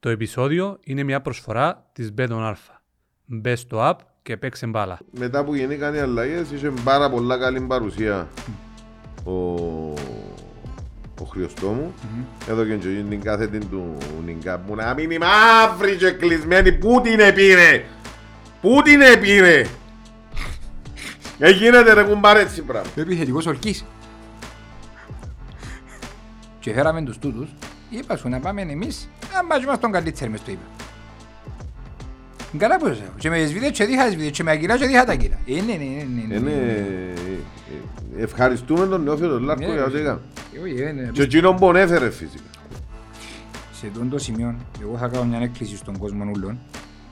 Το επεισόδιο είναι μια προσφορά της Μπέτον Αλφα. Μπες στο app και παίξε μπάλα. Μετά που γεννήκαν οι αλλαγές είχε πάρα πολλά καλή παρουσία ο, ο Χριστόμου. Εδώ και την κάθετη του Νιγκά που να μείνει μαύρη και κλεισμένη. Πού την επήρε! Πού την επήρε! Εγίνεται ρε κουμπάρε έτσι πράγμα. Επιθετικός ορκής. Και φέραμε τους τούτους. Είπα σου να πάμε εμείς, να μας είμαστε τον καλύτεροι μες το είπα. Καλά που είσαι. Και με σβήδε και δίχα σβήδε και με αγκυρά και δίχα τα αγκυρά. Ε, ναι, ναι, ναι, ναι. Είναι... ε, Ευχαριστούμε τον νεόφιο τον Λάρκο Ναι, για ό,τι έκανε. Όχι, ε, ναι. Και εκείνον που έφερε φυσικά. Σε αυτό το σημείο, εγώ θα κάνω μια έκκληση στον κόσμο ούλων,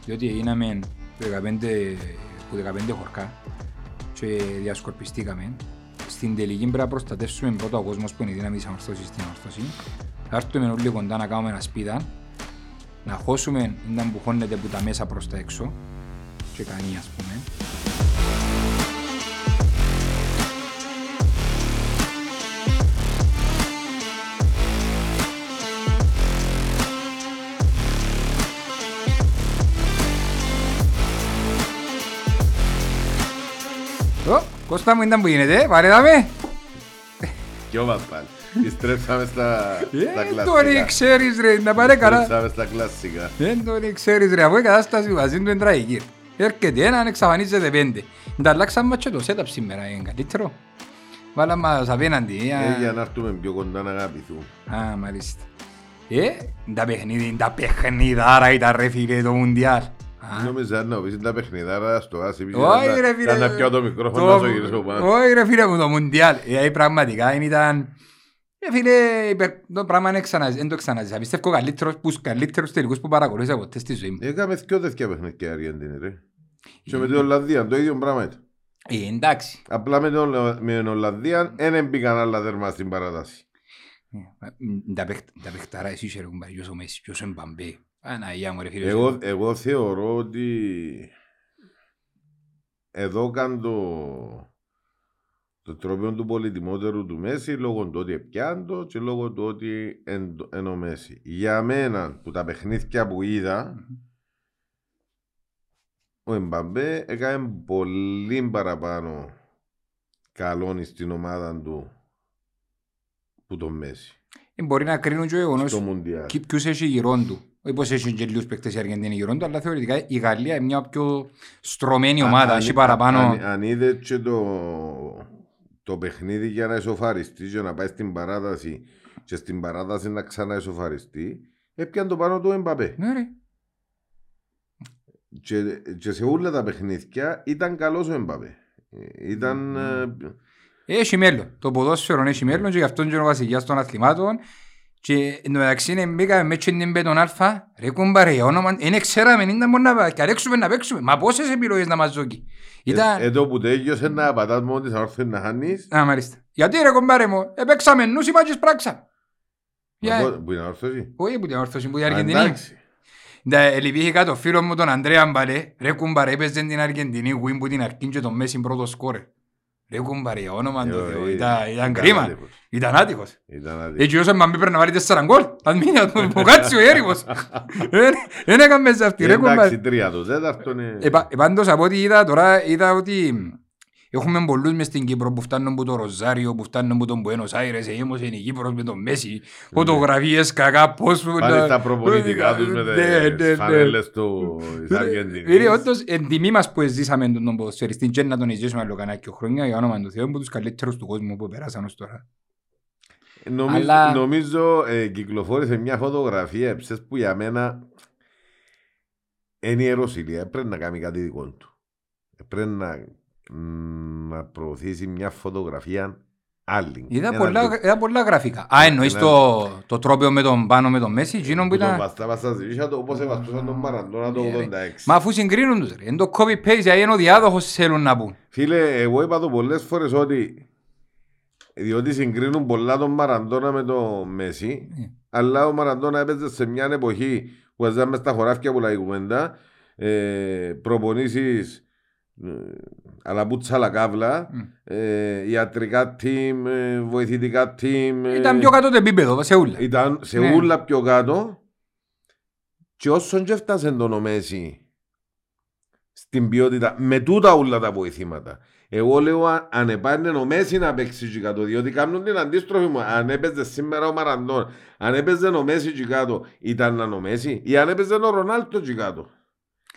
διότι έγιναμε 15, που 15 χορκά και διασκορπιστήκαμε. Στην τελική πρέπει να προστατεύσουμε πρώτα ο κόσμος που είναι η δύναμη της αμορφώσης στην αμορφώση. Θα έρθουμε όλοι κοντά να κάνουμε ένα σπίτα, να χώσουμε ήταν που χώνεται από τα μέσα προς τα έξω και κανεί ας πούμε. Ω, Κώστα μου ήταν που γίνεται, πάρε δάμε. Κι όμως πάλι. Επιστρέψαμε στα, στα Δεν τον κλασσικά. ξέρεις ρε, να πάρε καλά. Επιστρέψαμε στα κλασσικά. Δεν τον ξέρεις ρε, αφού η κατάσταση μαζί του είναι τραγική. Έρχεται έναν, εξαφανίζεται πέντε. Τα αλλάξαμε και το setup σήμερα, είναι καλύτερο. Βάλαμε μας απέναντι. Ε, για α, να έρθουμε πιο κοντά να αγαπηθούμε. Α, μάλιστα. Ε, τα παιχνίδι, τα παιχνιδάρα ήταν ρε φίλε το Μουντιάλ. Α, Νόμιζα να πεις τα παιχνιδάρα στο άσι. Όχι ρε φίλε. Να πιω το μικρόφωνο το- να σου γυρίσω πάνω. Όχι ρε φίλε μου το Μουντιάλ. Ε, πραγματικά είναι ήταν... Ε, φίλε, υπερ- το πράγμα είναι ξαναζ- δεν το ξαναζήσα. Πιστεύω καλύτερος που τους καλύτερους τελικούς που παρακολούθησα ποτέ στη ζωή μου. Έκαμε δυο τέτοια παιχνίδια η Αργεντινή ρε. Και με την Ολλανδία το ίδιο πράγμα ήταν. Ε, εντάξει. Απλά με την Ολλα- με την Ολλανδία δεν μπήκαν άλλα δέρμα στην παράταση. Ε, μ, Τα παιχ- τα παιχταρά εσύ είσαι ρε κουμπάρι, ποιος ο Μέση, ποιος ο Εμπαμπέ. Αναγία μου ρε φίλε. Εγώ, εγώ θεωρώ ότι εδώ κάνω το, το τρόπιο του πολυτιμότερου του Μέση λόγω του ότι πιάντο και λόγω του ότι εν, εν ο Μέση. Για μένα που τα παιχνίδια που είδα ο Εμπαμπέ έκανε πολύ παραπάνω καλό στην ομάδα του που τον Μέση Ε, Μπορεί να κρίνουν και ο γεγονός στο Μουντιάλ. κι- ποιους έχει γυρών του. Όχι πως έχει και λίγους παίκτες η Αργεντινή γυρών του, αλλά θεωρητικά η Γαλλία είναι μια πιο στρωμένη ομάδα, Αν- έχει αν- παραπάνω... Αν, αν είδε και το, το παιχνίδι για να ισοφαριστεί και να πάεις στην παράταση και στην παράταση να ξαναισοφαριστεί, έπιαν το πάνω του Εμπαπέ. Ναι ρε. Και, και σε όλα τα παιχνίδια ήταν καλός ο Εμπαπέ. Ε, Ήταν... ε, Έχει μέλλον. Το ποδόσφαιρο έχει μέλλον και γι' αυτό είναι και ο βασιλιάς των αθλημάτων. Και εν τω μεταξύ είναι μπήκαμε με την πέτον αλφα, ρε κουμπάρε, για όνομα, δεν ξέραμε, δεν ήταν μόνο να καλέξουμε να παίξουμε. Μα πόσες επιλογές να μας δώσει. Ήταν... ε, Εδώ που τέλειωσε να πατάς μόνο της όρθος να χάνεις. Α, μάλιστα. Γιατί ρε κομπάρε μου, έπαιξαμε νους είπα και σπράξα. Μα Για- πού- Που είναι όρθωση. Όχι που την όρθωση, που την Α, Αργεντινή. εντάξει. Ναι, λυπήθηκα το φίλο μου τον Ανδρέα Μπαλέ. Ρε κουμπάρε, έπαιζε την Αργεντινή, γουίν που την αρκήν και τον Μέση πρώτο σκόρε. Ρε κουμπάρε, για όνομα του Ε, Θεού, ε, ήταν- ήταν ήταν κρίμα. άτυχος. Ήταν άτυχος. Ήταν άδικος. Έτσι όσο μαμπή πρέπει να βάλει τέσσερα γκολ. Αν μείνει από το κάτσι ο έρημος. Δεν έκαμε σε αυτή ρε Εντάξει, κουμπάρε. τρία το τέταρτο είναι... Ε, πα- ε, Πάντως από ό,τι είδα τώρα, είδα ότι έχουμε πολλούς μες στην Κύπρο που φτάνουν από το Ροζάριο, που φτάνουν από τον Μπουένος Άιρες, έγιμος είναι η Κύπρος με τον Μέση, φωτογραφίες κακά, πώς... Ναι. Πάλι στα προπονητικά τους με Ναι, ναι, τις ναι. φανέλες του της Είναι Αργεντινής. όντως εν τιμή μας που ζήσαμε τον ποδοσφαιριστή και να τον ζήσουμε άλλο κανένα και χρόνια για όνομα του Θεού από τους καλύτερους του κόσμου που περάσαν ως τώρα. Νομίζω, Αλλά- νομίζω ε, κυκλοφόρησε μια φωτογραφία έψες που για μένα είναι ιεροσυλία. Πρέπει να κάνει κάτι δικό του. Πρέπει να, να προωθήσει μια φωτογραφία άλλη. Είδα Ένα πολλά, δικό- είδα πολλά γραφικά. Α, εννοείς Ένα- το, το τρόπιο με τον πάνω με τον Μέση, εκείνο που που τον ήταν... βαστά στα ζήτια του όπως εβαστούσαν τον Μαραντώνα το Ναι, ρε. 86. Μα αφού συγκρίνουν τους ρε, είναι το copy-paste, γιατί είναι ο διάδοχος θέλουν να πούν. Φίλε, εγώ είπα το πολλές φορές ότι διότι συγκρίνουν πολλά τον Μαραντώνα με τον Μέση Ναι. αλλά ο Μαραντώνα έπαιζε σε μια εποχή που έζαμε στα χωράφια που λέει κουβέντα ε, προπονήσεις ε, αλλά πουτσα αλλά καύλα Μμ. ε, ιατρικά team, ε, βοηθητικά team ε, Ήταν πιο κάτω το επίπεδο, σε ούλα. ήταν σε Ναι. ούλα πιο κάτω Και όσον και έφτασε τον ο Μέση στην ποιότητα, με τούτα όλα τα βοηθήματα. Εγώ λέω αν- αν επάνε ο Μέση να παίξει και κάτω, διότι κάνουν την αντίστροφη μου. Αν έπαιζε σήμερα ο Μαραντών, αν έπαιζε ο Μέση και κάτω, ήταν να ο Μέση, ή αν έπαιζε ο Ρονάλτο και κάτω.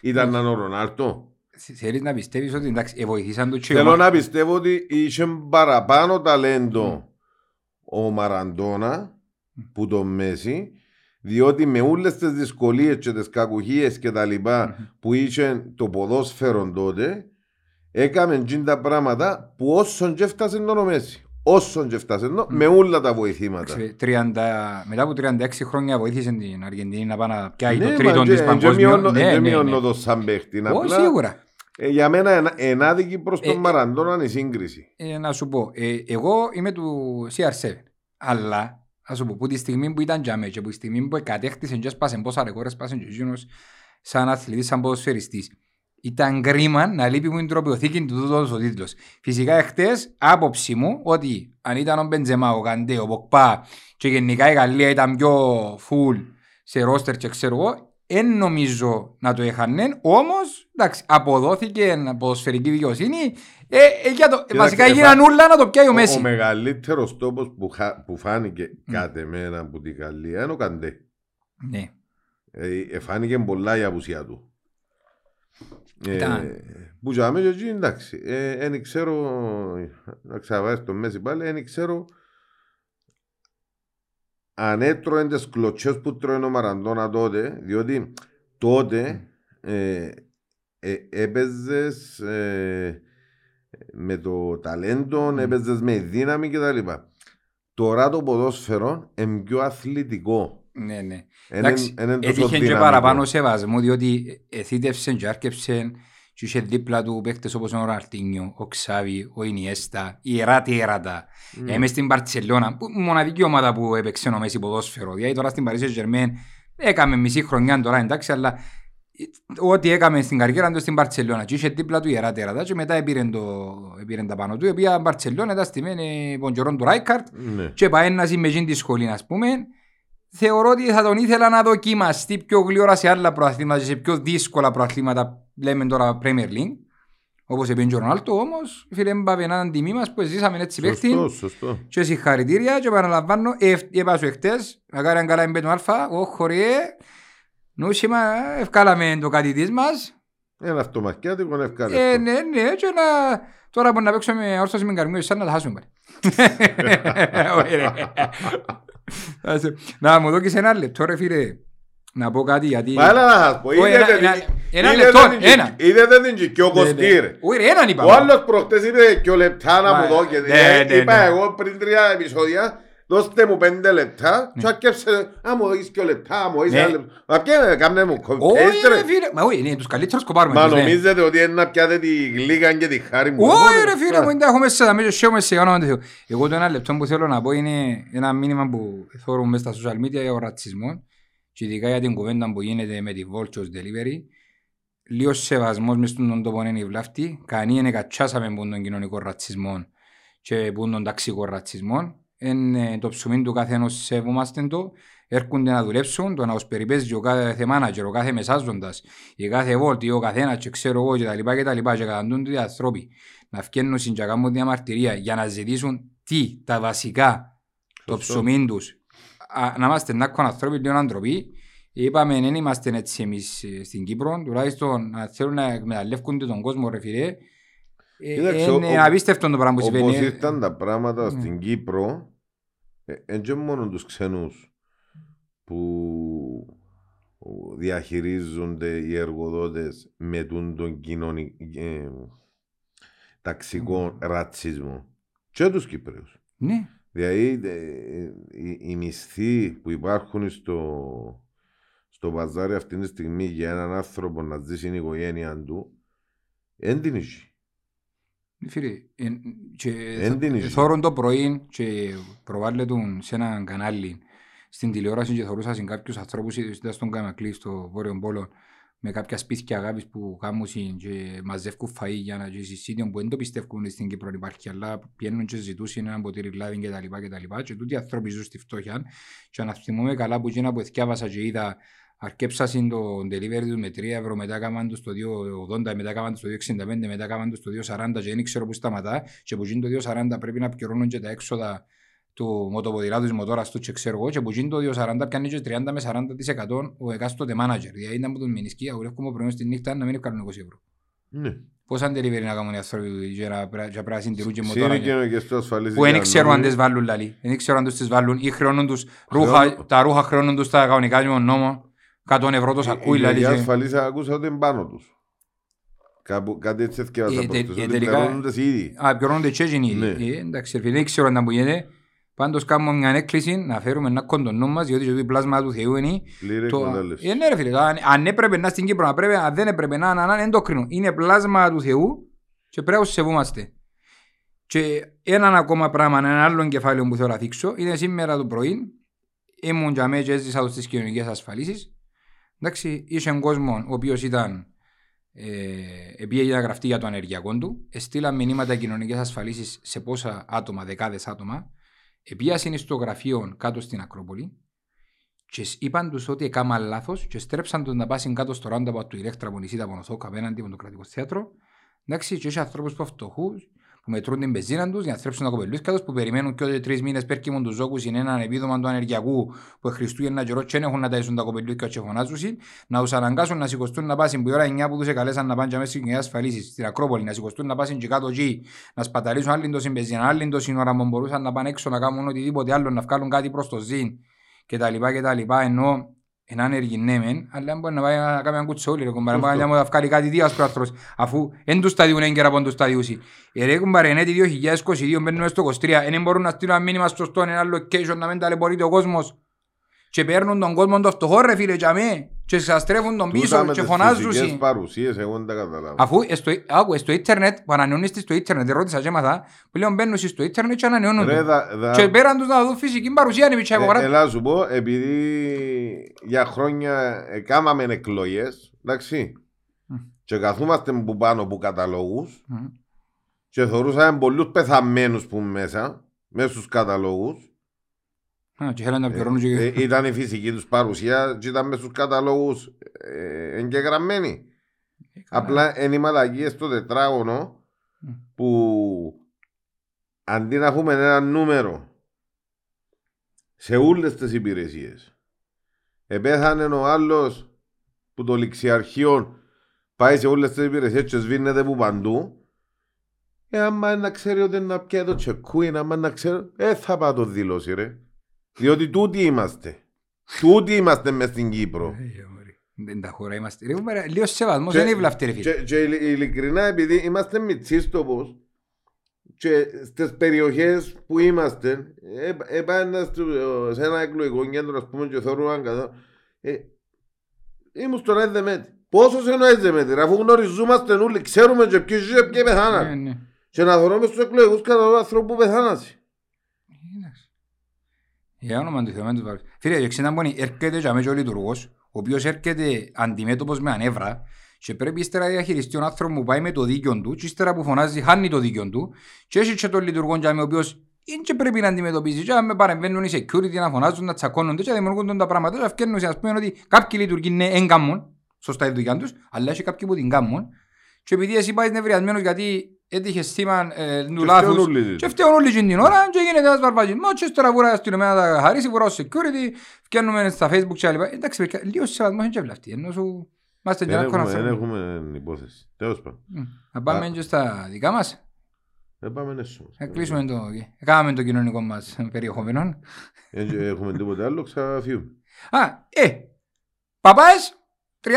Ήταν να ο Ρονάλτο. Θέλεις να πιστεύεις ότι εντάξει, ε, βοηθήσαν το και Θέλω ο- να πιστεύω ότι είχε παραπάνω ταλέντο ο Μαραντόνα που το Μέση, διότι με όλες τις δυσκολίες και τις κακουχίες και τα λοιπά που είχε το ποδόσφαιρο τότε, έκαμε τζιν τα πράγματα που όσον και έφτασε τον ο Μέση. Όσον και έφτασε τον, με όλα τα βοηθήματα. Ξέρε, 30 μετά από 36 χρόνια βοήθησε την Αργεντινή να πάει να πιάει Ναι, το μα τρίτο και- της και παγκόσμιου. μειώνω- Ναι, και ναι, μειώνω ναι. το σαν παίχτη. Όχι, Απλά, σίγουρα. Ε, για μένα ενα- ενάδικη προς Ε, τον ε, Μαραντόνα είναι η σύγκριση. Ε, να σου πω, ε, εγώ είμαι του CR7. Αλλά, να σου πω, που τη στιγμή που ήταν τζάμε και που τη στιγμή που κατέχτησε και έσπασε πόσα ρεκόρ έσπασε και εκείνος σαν αθλητής, σαν ποδοσφαιριστής. Ήταν κρίμα να λείπει μου την τροπιοθήκη του τούτος ο τίτλος. Φυσικά εχθές, άποψη μου, ότι αν ήταν ο Μπεντζεμά, ο Καντέ, ο Ποκπά και γενικά η Γαλλία ήταν πιο full σε ρόστερ και ξέρω εγώ, δεν νομίζω να το έχανε, όμως, εντάξει, αποδόθηκε ποδοσφαιρική δικαιοσύνη, ε, ε, για το, Κοίταξε, βασικά εφα- έγιναν όλα να το πιάει ο Ο, ο Μέση. μεγαλύτερος τόπος που, χα- που φάνηκε κατ' εμένα από την Γαλλία είναι ο Καντέ. Ναι. Ε, ε, φάνηκε πολλά η απουσία του. Ε, Ήταν. που για μένα εκεί εντάξει. Δεν ξέρω, να ξαβάσει το Μέση πάλι, δεν ξέρω αν έτρωε τις κλωτσές που τρώει ο Μαραντώνα τότε, διότι τότε ε, ε, έπαιζες ε, με το ταλέντο, έπαιζες με δύναμη κτλ. Τώρα το ποδόσφαιρο είναι πιο αθλητικό. Ναι, ναι. Εν- Εντάξει, εν- εν τόσο έτυχε και δυναμικό. παραπάνω σεβασμό, διότι εθήτευσε και άρκεψε και είχε δίπλα του παίκτες όπως ο Ραρτίνιο, ο Ξάβη, ο Ινιέστα, η Εράτη Εράτα. Ναι. Είμαι στην Μπαρτσελώνα, που- μοναδική ομάδα που έπαιξε ο Μέση ποδόσφαιρο. Δηλαδή τώρα στην Παρίσι Γερμέν έκαμε μισή χρονιά τώρα εντάξει, αλλά ό,τι έκαμε στην καριέρα του στην Μπαρτσελώνα. Και είχε δίπλα του η Εράτη Εράτα και μετά έπήρε, το, έπήρε τα πάνω του, η οποία Μπαρτσελώνα ήταν στημένη ποντζορών του Ράικαρτ Ναι. και πάει να συμμετέχει τη σχολή, ας πούμε, θεωρώ ότι θα τον ήθελα να δοκιμαστεί πιο γλυόρα σε άλλα προαθλήματα και σε πιο δύσκολα προαθλήματα, λέμε τώρα Premier League, όπως είπε και ο Ρονάλτο, όμως, φίλε Μπαπέ, να είναι τιμή μας που ζήσαμε έτσι παίχτη Σωστό, σωστό. και συγχαρητήρια και παραλαμβάνω, ε- είπα σου εχθές, να κάνει καλά με τον Αλφα, όχι ρε, νούσιμα, ευκάλαμε το κάτι της μας, Ένα αυτομαχιάτικο είναι ευχάριστο. ε, ναι, ναι, και να... Τώρα που να παίξουμε όρθωση με καρμίου, σαν να τα χάσουμε πάλι. Όχι, ρε. Άσε. Να μου δώκεις ένα λεπτό ρε φίλε, να πω κάτι γιατί... Μα έλα να σας πω, Όχι, είδατε ένα- την- ένα- ένα είδατε λεπτό, την- ένα. Είδατε την και πιο Ναι, κοστή ναι. ρε. Όχι ρε, έναν είπα. Ο άλλος προχτές είπε και λεπτά να Μα, μου δώκετε. ναι, Ε, ναι, Είπα ναι. εγώ πριν τρία επεισόδια, δώστε μου πέντε λεπτά και αρκέψε, α μου δώκεις και λεπτά, μου δώκεις Ναι. ένα λεπτό. Μα ποια κάμνε μου Όχι κομπέστ ρε ρε. φίλε, μα όχι, είναι τους καλύτερους κοπάρουμε. Μα τους, ναι. νομίζετε ότι είναι να πιάτε τη γλύκα και τη χάρη μου. Όχι ρε φίλε μου, δεν τα έχω μέσα στα μέσα, σιώμαι σε όνομα του Θεού. Εγώ το ένα λεπτό που θέλω να πω είναι ένα μήνυμα που θεωρούμε μέσα στα social media για ο ρατσισμός και ειδικά για την κουβέντα που γίνεται με τη Vultures Delivery. Λίγος σεβασμός μες στον τόπο είναι η βλάφτη. Κανείς είναι κατσάσαμε που τον κοινωνικό ρατσισμό και που τον ταξικό ρατσισμό. Είναι το ψωμί του καθένας σεβόμαστε το. Έρχονται να δουλέψουν, το να τους περιπέζει ο κάθε μάνατζερ, ο κάθε μεσάζοντας, η κάθε βόλτη, ο καθένας και ξέρω εγώ και τα λοιπά και τα λοιπά και καταντούν οι άνθρωποι να φκένουν στην και να κάνουν διαμαρτυρία για να ζητήσουν τι, τα βασικά, το Σωστό. ψωμί τους. Α, Να είμαστε νάκκον ανθρώποι, λίγο ανθρωποί. Είπαμε, δεν είμαστε έτσι εμείς ε, στην Κύπρο, τουλάχιστον να θέλουν να εκμεταλλεύκονται τον κόσμο, ρε φίλε. Ε, Κοίταξε, Είναι ο- απίστευτο το πράγμα που Όπως συμβαίνει. ήρθαν τα πράγματα Ναι. στην Κύπρο, δεν και μόνο τους ξενούς που διαχειρίζονται οι εργοδότες με τον, τον κοινωνι... ε, ταξικό ρατσισμό. Και τους Κύπρους. Ναι, Δηλαδή ε, οι, οι μισθοί που υπάρχουν στο, στο παζάρι αυτή τη στιγμή για έναν άνθρωπο να ζήσει στην οικογένεια του, δεν την έχει. Φίλε. ε, και Εν την είσαι. Θόρουν το πρωί και προβάλλε τον σε ένα κανάλι στην τηλεόραση και θωρούσαν κάποιους ανθρώπους ήταν στον Καμακλή στο Βόρειο Πόλο με κάποια σπίτια αγάπης που κάνουν και μαζεύουν φαΐ για να και συσίτιον που δεν το πιστεύουν στην Κύπρο υπάρχει αλλά πιένουν και ζητούσαν ένα ποτήρι λάδι και τα λοιπά και τα λοιπά και τούτοι άνθρωποι ζουν στη φτώχεια και να θυμούμε καλά που εκείνα που εθιάβασα και είδα αρκέψασαν το delivery τους με 3 ευρώ, μετά έκαναν το στο 2,80, μετά έκαναν το στο 2,65, μετά έκαναν το στο 2,40 και δεν ξέρω που σταματά και που γίνει το 2,40 πρέπει να πληρώνουν και τα έξοδα του μοτοποδηλάτου της μοτόρας τους και ξέρω εγώ και που γίνει το 2,40 πιάνει και 30 με 40% ο εκάστοτε manager. Δηλαδή ήταν που τον μηνισκεί, αγορεύουμε πρωί στη νύχτα να μην κάνουν 20 ευρώ. Ναι. Πόσα delivery να κάνουν οι άνθρωποι του για να πρέ- για να συντηρούν και μοτόρα. Σύρικε και στο ασφαλής Που δεν για ξέρω αν νόμο. τις βάλουν λαλί. Δεν ξέρω αν τους τις βάλουν ή χρεώνουν τους ρούχα, Χρεώνουν- τα ρούχα χρεώνουν τους τα κανονικά με νόμο. 100 ευρώ το σακούι Η λαλί. για και- ασφαλής ακούσα ότι είναι πάνω τους. Κάπου, κάτι έτσι έφτιαξα Ε, τε- προχτές, ε, ότι τελικά- πληρώνονται οι ίδιοι. Α, πληρώνονται και εκείνοι. Ναι. Ε, Εντάξει, ρε φίλε, δεν ξέρω αν που γίνεται. Πάντως κάνουμε μια έκκληση να φέρουμε ένα κοντονό μας, διότι το πλάσμα του Θεού είναι Πλήρη το... εκμετάλλευση. Ε, ναι ρε φίλε, το αν, αν έπρεπε να στην Κύπρο, να πρέπει, αν δεν έπρεπε να είναι, να είναι endokrinο. Είναι πλάσμα του Θεού και πρέπει να τους σεβούμαστε. Και έναν ακόμα πράγμα, ένα άλλο κεφάλαιο που θέλω να δείξω, είναι σήμερα το πρωί, ήμουν για μένα και έζησα το στις κοινωνικές ασφαλίσεις. Εντάξει, είχε κόσμο ο οποίος ήταν ε, πήγε να γραφτεί για το ανεργειακό του, στείλαν μηνύματα κοινωνικές ασφαλίσεις σε πόσα άτομα, δεκάδες άτομα, επίασαν στο γραφείο κάτω στην Ακρόπολη και σ- είπαν τους ότι έκαναν λάθος και στρέψαν τον να πάσουν κάτω στο roundabout του Ηλέκτρα που νησίτα Πονοθόκ απέναντι από το κρατικό θέατρο. Εντάξει, και είχε ανθρώπους που φτωχούς που μετρούν την πεζίνα τους για να στρέψουν τα κοπελούθια τους που περιμένουν και ότι τρεις μήνες πέρκιμον τους ζώκους είναι έναν επίδομα του ανεργιακού που Χριστούγεννα καιρό και δεν έχουν να ταΐσουν τα κοπελούθια και φωνάζουν να τους αναγκάσουν να σηκωστούν να πάσουν που η ώρα 9 που τους εκαλέσαν να πάνε για μέσα στην ασφαλίσεις στην Ακρόπολη να σηκωστούν να πάσουν και κάτω εκεί να σπαταλήσουν άλλη τόση μπεζίνα, άλλη τόση ώρα που μπορούσαν να πάνε έξω να κάνουν οτιδήποτε άλλο, να βγάλουν κάτι προς το ζήν και τα λοιπά και τα λοιπά, ενώ είναι άνεργοι ναι μεν, αλλά μπορεί να πάει να κάνει ένα κουτσόλι, ρε κουμπάρε, μπορεί να μου βγάλει κάτι δύο άσπραστρος, αφού εν του σταδιούν έγκαιρα από του σταδιούσι. Ε, ρε κουμπάρε, είναι τη 2022, μπαίνουμε στο 23, δεν μπορούν να στείλουν ένα μήνυμα στο στόν, ένα location, να μην ταλαιπωρείται ο κόσμος. Και παίρνουν τον κόσμο το φτωχό ρε φίλε για μέ, και σας τρέφουν τον Τούτα πίσω με και τις φωνάζουν. φυσικές παρουσίες, εγώ δεν τα καταλάβω. Αφού στο, άκου, στο ίντερνετ, που ανανεώνεις στο ίντερνετ, ρώτησα και έμαθα, που λέω μπαίνουν στο ίντερνετ και ανανεώνουν Ρε, το. δα- δα- Και πέραν τους να δουν φυσική παρουσία είναι μητσά Ε, υπογράφη. Ελά σου πω, επειδή για χρόνια έκαναμε εκλογές, εντάξει, Μμ. και καθούμαστε που πάνω από καταλόγους Μμ. και θεωρούσαμε πολλούς πεθαμένους που μέσα, μέσα στους καταλόγους, Α, Και θέλουν να πληρώνουν Ε, και... ήταν η φυσική τους παρουσία και ήταν μέσα στους καταλόγους ε, εγγεγραμμένοι. Απλά είναι οι μαλακίες στο τετράγωνο Μμ. που αντί να έχουμε ένα νούμερο σε όλες τις υπηρεσίες επέθανε ο άλλος που το ληξιαρχείο πάει σε όλες τις υπηρεσίες και σβήνεται που παντού ε, άμα να ξέρει ότι να πιάει το τσεκούιν, άμα να ξέρει, ε, θα πάω το δηλώσει ρε. Διότι τούτοι είμαστε. Τούτοι είμαστε μες στην Κύπρο. Ε, ωραία. Δεν τα χώρα είμαστε. Ρε, κουμπάρε, Λίγο σεβασμός, Και- δεν είναι βλαφτή ρε φίλε. Και, και ειλι- ειλικρινά επειδή είμαστε μητσίστοπος και στις περιοχές που είμαστε ε, ε, πάνε στο- σε ένα εκλογικό κέντρο ας πούμε και θεωρούν κατά ε, ήμουν στον ΕΔΕΜΕΤ Πόσο σε εννοείς ΕΔΕΜΕΤ αφού γνωριζόμαστε όλοι ξέρουμε και ποιοι ζουν και ποιοι Ναι, πεθάναν ναι. και να θεωρούμε στους εκλογικούς κατά τον άνθρωπο που πεθάνασε Εντάξει. Για όνομα του Θεού, μην τους βάλεις. Φίλε, και ξέρετε να έρχεται για μένα και ο λειτουργός, ο οποίος έρχεται αντιμέτωπος με ανέβρα και πρέπει ύστερα να διαχειριστεί τον άνθρωπο που πάει με το δίκιο του και ύστερα που φωνάζει χάνει το δίκιο του και έχει και τον λειτουργό για μένα ο οποίος είναι και πρέπει να αντιμετωπίσει και αν με παρεμβαίνουν οι security να φωνάζουν, να τσακώνονται και να δημιουργούν τα πράγματα και ευκαιρνούν να πούμε ότι κάποιοι λειτουργοί είναι έγκαμμον, σωστά η δουλειά τους, αλλά έχει κάποιοι που την κάμμον και επειδή εσύ πάεις νευριασμένος γιατί έτυχε σήμα ε, του Και λάθους φταίουν όλοι. και φταίουν όλοι την ώρα και γίνεται ένας βαρβαγισμός και ύστερα βούρα αστυνομία να τα χαρίσει, βούρα ως security, φτιάχνουμε στα facebook και άλλα. Εντάξει, παιδιά, λίγο σεβασμός είναι και βλαφτή, ενώ σου είμαστε και Δεν ένα έχουμε, δεν άνθρωπο. έχουμε υπόθεση τέλος πάντων Μμ. Να πάμε και στα δικά μας, δεν πάμε έσω να κλείσουμε το, κάναμε το κοινωνικό μας περιεχόμενο. Δεν έχουμε τίποτε άλλο ξαφύγουμε Α, ε, παπάες, 30%.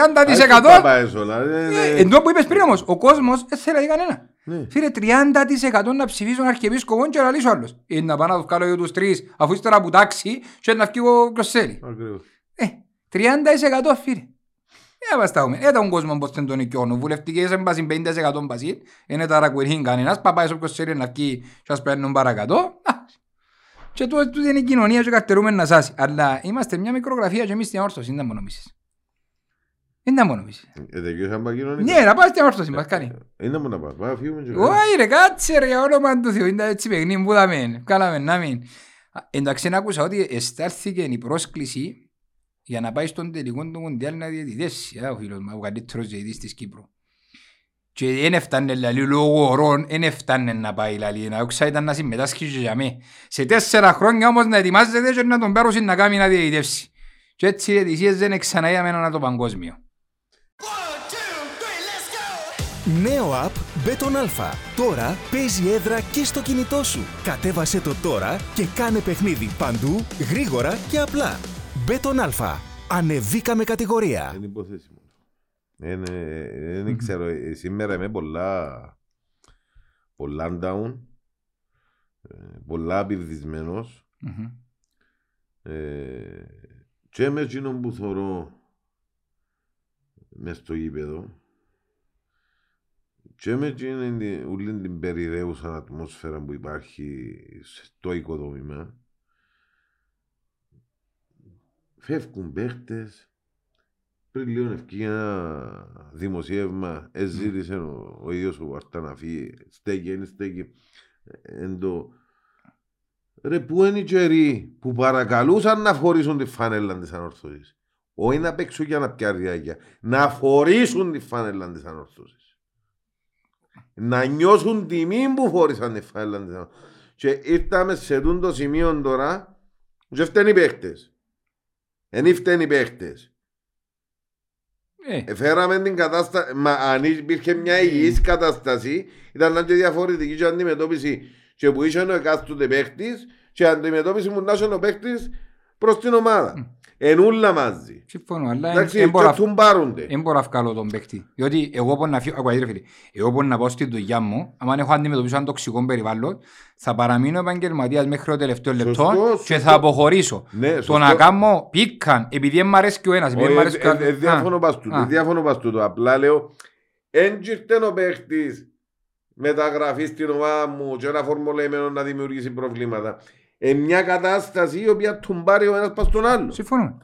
Παπάες όλα Ε, Εν τω που είπες πριν όμως, ο κόσμος δεν θέλει κανένα. Ναι. Φίλε, 30% να ψηφίσουν αρχιεπίσκοπον και να λύσουν άλλος. Ε, να πάνε να τους κάνω για τους τρεις, αφού ύστερα που τάξει και να φύγει ο Κροσέλη. Ακριβώς. Ε, 30% φίλε. Ε, βαστάμε. Ε, τον κόσμο πως δεν τον οικειώνουν. Βουλευτικές έμπασιν 50% μπασίν. Είναι τα ρακουερήν κανένας. Παπάες όποιος ξέρει να βγει και ας παίρνουν παρακατώ. Α, Και τούτο τούτο είναι η κοινωνία και καρτερούμε να σάσει. Αλλά είμαστε μια μικρογραφία και εμείς στην όρθωση. Δεν τα μόνο νομίσεις. Δεν τα μόνο νομίσεις. Ε, τελειώσαμε τα κοινωνικά. Ναι, να πάει στην όρθωση. Μας κάνει. Είναι μόνο να πάμε. Πάμε να φύγουμε και Όχι ρε, κάτσε ρε, για όνομα του Θεού. Είναι έτσι παιχνί που δαμε. Κάλαμε να μην. Α, Εντάξει, να άκουσα ότι εστάλθηκε η πρόσκληση για να πάει στον τελικό του Μουντιάλ να διαιτητήσει α, ο φίλος μου, ο καλύτερος διαιτητής της Κύπρου. Και δεν έφτανε λαλή λόγω ορών, δεν έφτανε να πάει λαλή. Να όξα ήταν να συμμετάσχει και για μέ. Σε τέσσερα χρόνια όμως να ετοιμάζεται και να τον πάρουν να κάνει να διαιτητεύσει. Και έτσι οι διαιτησίες δεν ξαναείδαμε ένα το παγκόσμιο. Νέο app Beton Alpha. Τώρα παίζει έδρα και στο κινητό σου. Κατέβασέ το τώρα και κάνε παιχνίδι παντού, γρήγορα και απλά. Beton Alpha. Ανεβήκαμε κατηγορία. Είναι υπόθεση μου. Είναι- Δεν ξέρω, ε, σήμερα είμαι πολλά, πολλά down, ε, πολλά απειδισμένος Μμμ. ε, και με εκείνον που θωρώ μες στο γήπεδο. Και με εκείνη την- όλη την περιραίουσα ατμόσφαιρα που υπάρχει στο οικοδόμημα φεύγουν παίχτες. Πριν λίγο ευκεί ένα δημοσίευμα εζήτησε ο, ο ίδιος ο Βαρταναφή στέκει, είναι στέκει. Εν το Ρε πού είναι οι καιροί που παρακαλούσαν να φορήσουν τη φανέλα της ανορθώσης. Όχι να παίξουν για να πιάρει διάρκεια. Να φορήσουν τη φανέλα της ανορθώσης. Να νιώσουν τιμή που φόρησαν τη φανέλα της ανορθώσης. Και ήρθαμε σε τούτο το σημείο τώρα και φταίνει οι παίχτες. Εν φταίνει οι παίχτες. Ε, Εφέραμε την κατάσταση, μα αν υπήρχε μια υγιής κατάσταση, ήταν να και διαφορετική και αντιμετώπιση και που είχε ο εκάστοτε παίχτης και αντιμετώπιση που να είχε ο παίχτης προς την ομάδα. Ενούλα μαζί. συμφωνώ, αλλά Εντάξει, δεν μπορώ και να- τούν πάρονται. δεν μπορώ να βγάλω τον παίκτη. Διότι εγώ μπορώ να φύγω, ακούω, ρε φίλε, εγώ μπορώ να πάω στη δουλειά μου, αν έχω αντιμετωπίσει ένα τοξικό περιβάλλον, θα παραμείνω επαγγελματίας μέχρι το τελευταίο Σωστό, λεπτό και σωστό. θα αποχωρήσω. Ναι, Το σωστό. να κάνω πίκαν, επειδή δεν μ' αρέσει και ο ένας, επειδή Όχι, μ' αρέσει και ο ε, ε, άλλος. Διαφωνώ Α, πας τούτο, α. διαφωνώ πας τούτο. Απλά λέω, εν ήρθε ο παίχτης μεταγραφή στην ομάδα μου και ένα φορμολέμενο να δημιουργήσει προβλήματα. Ε, μια κατάσταση η οποία τον πάρει ο ένας πας στον άλλο. Συμφωνώ.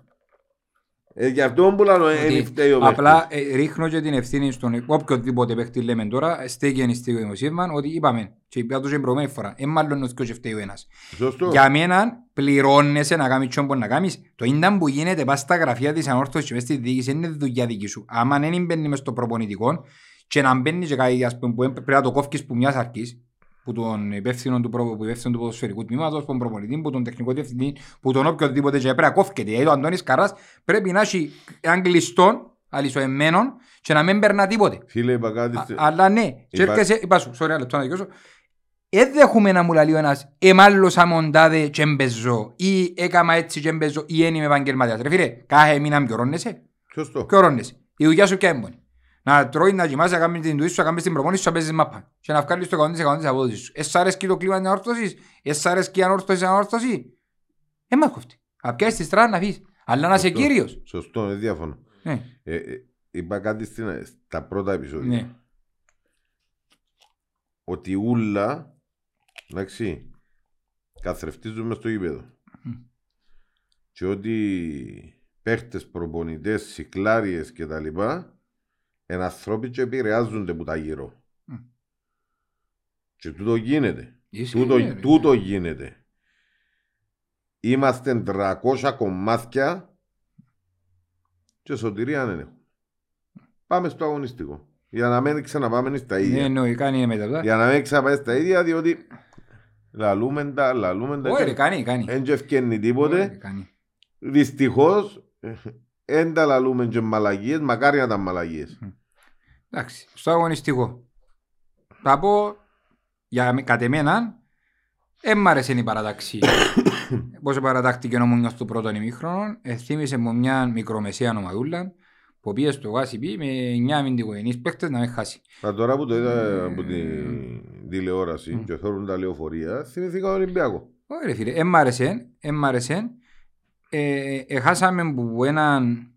Ε, γι' αυτό που λέω, Ότι δεν φταίει ο παίχτης. Απλά ε, ρίχνω και την ευθύνη στον οποιοδήποτε παίχτη λέμε τώρα, στέκει ενιστικό δημοσίευμα, ότι είπαμε, και είπα το και την προηγούμενη φορά, ε, μάλλον ότι και φταίει ο ένας. Σωστό. Για μένα πληρώνεσαι να κάνεις τι μπορείς να κάνεις. Το ίνταν που γίνεται πας στα γραφεία της ανόρθωσης και μες στη διοίκηση είναι δουλειά δική σου. Άμα δεν μπαίνεις μες στο προπονητικό και να μπαίνεις και κάτι ας πούμε, που πρέπει να το κόφκεις που μιας αρκής που τον υπεύθυνο του, προ- που υπεύθυνο του ποδοσφαιρικού τμήματος, που τον προπονητή, που τον τεχνικό διευθυντή, που τον οποιοδήποτε και πρέπει να κόφκεται. Γιατί ο Αντώνης Καράς πρέπει να έχει έναν κλειστό, αλυσοεμένον και να μην περνά τίποτε. Φίλε, είπα κάτι. Α- στε- Αλλά ναι, και Υπά- έρχεσαι, είπα σου, sorry, ένα λεπτό να δικαιώσω. Δεν δέχομαι να μου λέει ο ένας «Εμάλλωσα μοντάδε και μπεζώ» ή «Έκαμα έτσι και μπεζώ» ή «Εν είμαι επαγγελματίας». Ρε φίλε, κάθε μήνα πιωρώνεσαι, Σωστό. πιωρώνεσαι. Η δουλειά σου ποια είναι μόνη; Να τρώει, να κοιμάσαι, να κάνεις την δουλειά σου, να κάνεις την προπόνηση σου, να παίζεις μάπα. Και να βγάλεις το 100% της απόδοσης σου. Εσ' αρέσκει το κλίμα της ανόρθωσης, εσ' αρέσκει η ανόρθωση ανόρθωση. Ε, μας κόφτει. Να πιάσεις τη στράτα να φύγεις. Αλλά να είσαι Σωστό. κύριος. Σωστό, δεν διαφωνώ. Ναι, Ε, ε, είπα κάτι στην, στα πρώτα επεισόδια. ναι. Ότι ούλα, εντάξει, καθρεφτίζουμε στο γήπεδο. Και ότι παίχτες, προπονητές, συκλάριες και τα λοιπά, είναι ανθρώποι και επηρεάζονται που τα γύρω. Μμ. Και τούτο γίνεται. Είσαι, Τούτο, ναι, ρε. τούτο γίνεται. Είμαστε 300 κομμάτια και σωτηρία δεν έχουμε. Πάμε στο αγωνιστικό. Για να μην ξαναπάμε στα Ναι, ίδια. εννοεί, κάνει μετά. Για να μην ξαναπάμε στα ίδια, διότι λαλούμε τα, λαλούμε τα. Όχι ρε, κάνει, κάνει. Δεν και ευκαινεί Όχι, ρε, τίποτε. κάνει. Δυστυχώς, δεν τα λαλούμε και μαλαγίες, μακάρι να τα μαλαγίες. Εντάξει, στο αγωνιστικό. Θα πω, για μη- κατ' εμένα, δεν μ' άρεσε η παραταξή. Πώς παρατάχτηκε ο Μούνιος του πρώτον ημίχρονο, ε, θύμισε μου μια μικρομεσαία ομαδούλα, που πήγε στο Γάσιπι με 9 αμυντικογενείς παίκτες να μην χάσει. Μα τώρα που το είδα από την τηλεόραση και θέλουν τα λεωφορεία, θυμηθήκα τον Ολυμπιακό. Όχι ρε φίλε, δεν μ' άρεσε, δεν μ' άρεσε. Ε, ε, χάσαμε που έναν,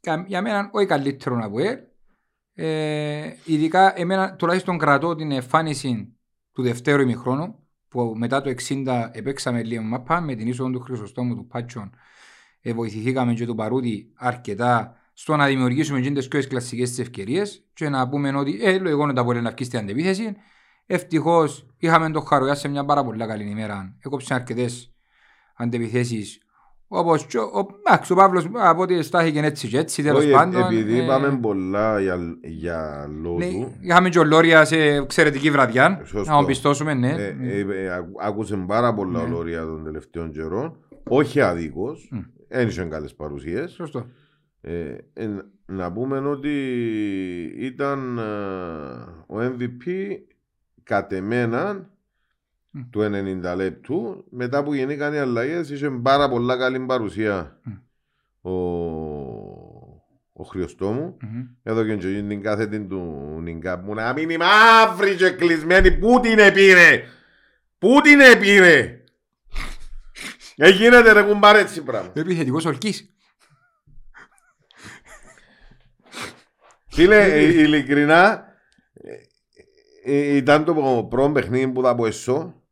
κα- για μένα όχι καλύτερος να πω, ε, ε, ειδικά εμένα τουλάχιστον κρατώ την εμφάνιση του δευτέρου ημιχρόνου που μετά το 60 επέξαμε λίγο μαπά με την είσοδο του Χρυσοστόμου του Πάτσον ε, βοηθηθήκαμε και του Παρούτη αρκετά στο να δημιουργήσουμε και τις πιο κλασικές τις ευκαιρίες και να πούμε ότι ε, λογικό να τα μπορεί να βγει στην αντεπίθεση Ευτυχώς είχαμε τον Χαροιά σε μια πάρα πολύ καλή ημέρα. Έκοψε αρκετές αντεπιθέσει. Όπως και ο, εντάξει, ο Παύλος από ό,τι στάθηκε έτσι και έτσι τέλος Όχι, πάντων. επειδή ε, πάμε πολλά για, για λόγου. ναι, Είχαμε και ο Λόρια σε εξαιρετική βραδιά, Σωστό. να τον πιστώσουμε, ναι. Ε, ε, ε, ακού- άκουσε πάρα πολλά Ναι. ολόρια των τελευταίων καιρών. Όχι αδίκως. Μμ. Δεν είχε καλές παρουσίες. Σωστό. Ε, ε, να πούμε ότι ήταν ε, ο MVP κατ' εμένα Μμ. του 90 λεπτού μετά που γεννήκαν οι αλλαγές είχε πάρα πολλά καλή παρουσία ο, ο Χριστόμου Μμμ. εδώ και και την κάθετη του Νιγκάπ μου να μείνει μαύρη και κλεισμένη πού την επήρε; Πού την επήρε; Εγίνεται ρε κουμπάρε έτσι πράγμα Επιθετικός ορκής. Φίλε, ε, ειλικρινά, ε, ε, ήταν το πρώτο παιχνίδι που θα πω εσώ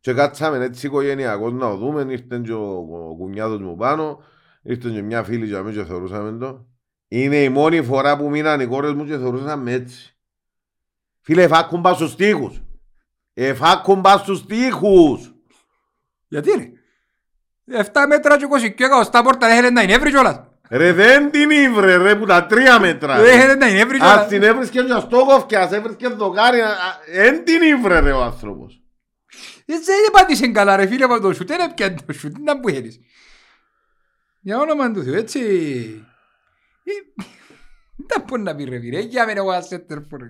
και κάτσαμε έτσι οικογενειακός να το δούμε, ήρθε και ο, ο κουνιάδος μου πάνω, ήρθε και μια φίλη για μí και θεωρούσαμε το. Είναι η μόνη φορά που μείναν οι κόρες μου και θεωρούσαμε έτσι. Φίλε, εφάκουν πας στους τοίχους. Εφάκουν πας στους τοίχους. Γιατί ρε; 7 μέτρα και 20 και εκατοστά πόρτα δεν θέλει να είναι εύρη κιόλας. Ρε δεν την ήβρε ρε που τα τρία μέτρα. ρε. Δεν θέλει να είναι εύρη Ας κιόλας. την έβρισκε και στο κοφκιά, ας έβρισκε δοκάρι, εν την ήβρε ρε ο άνθρωπος. Έτσι δεν πάτησε καλά ρε φίλε από το σουτ, δεν έπιανε το σουτ, τι να που θέλεις. Για όνομα του Θεού, έτσι. Ε, Δεν μπορεί να πει ρε φίλε, για μένα εγώ ασέτερ φορ.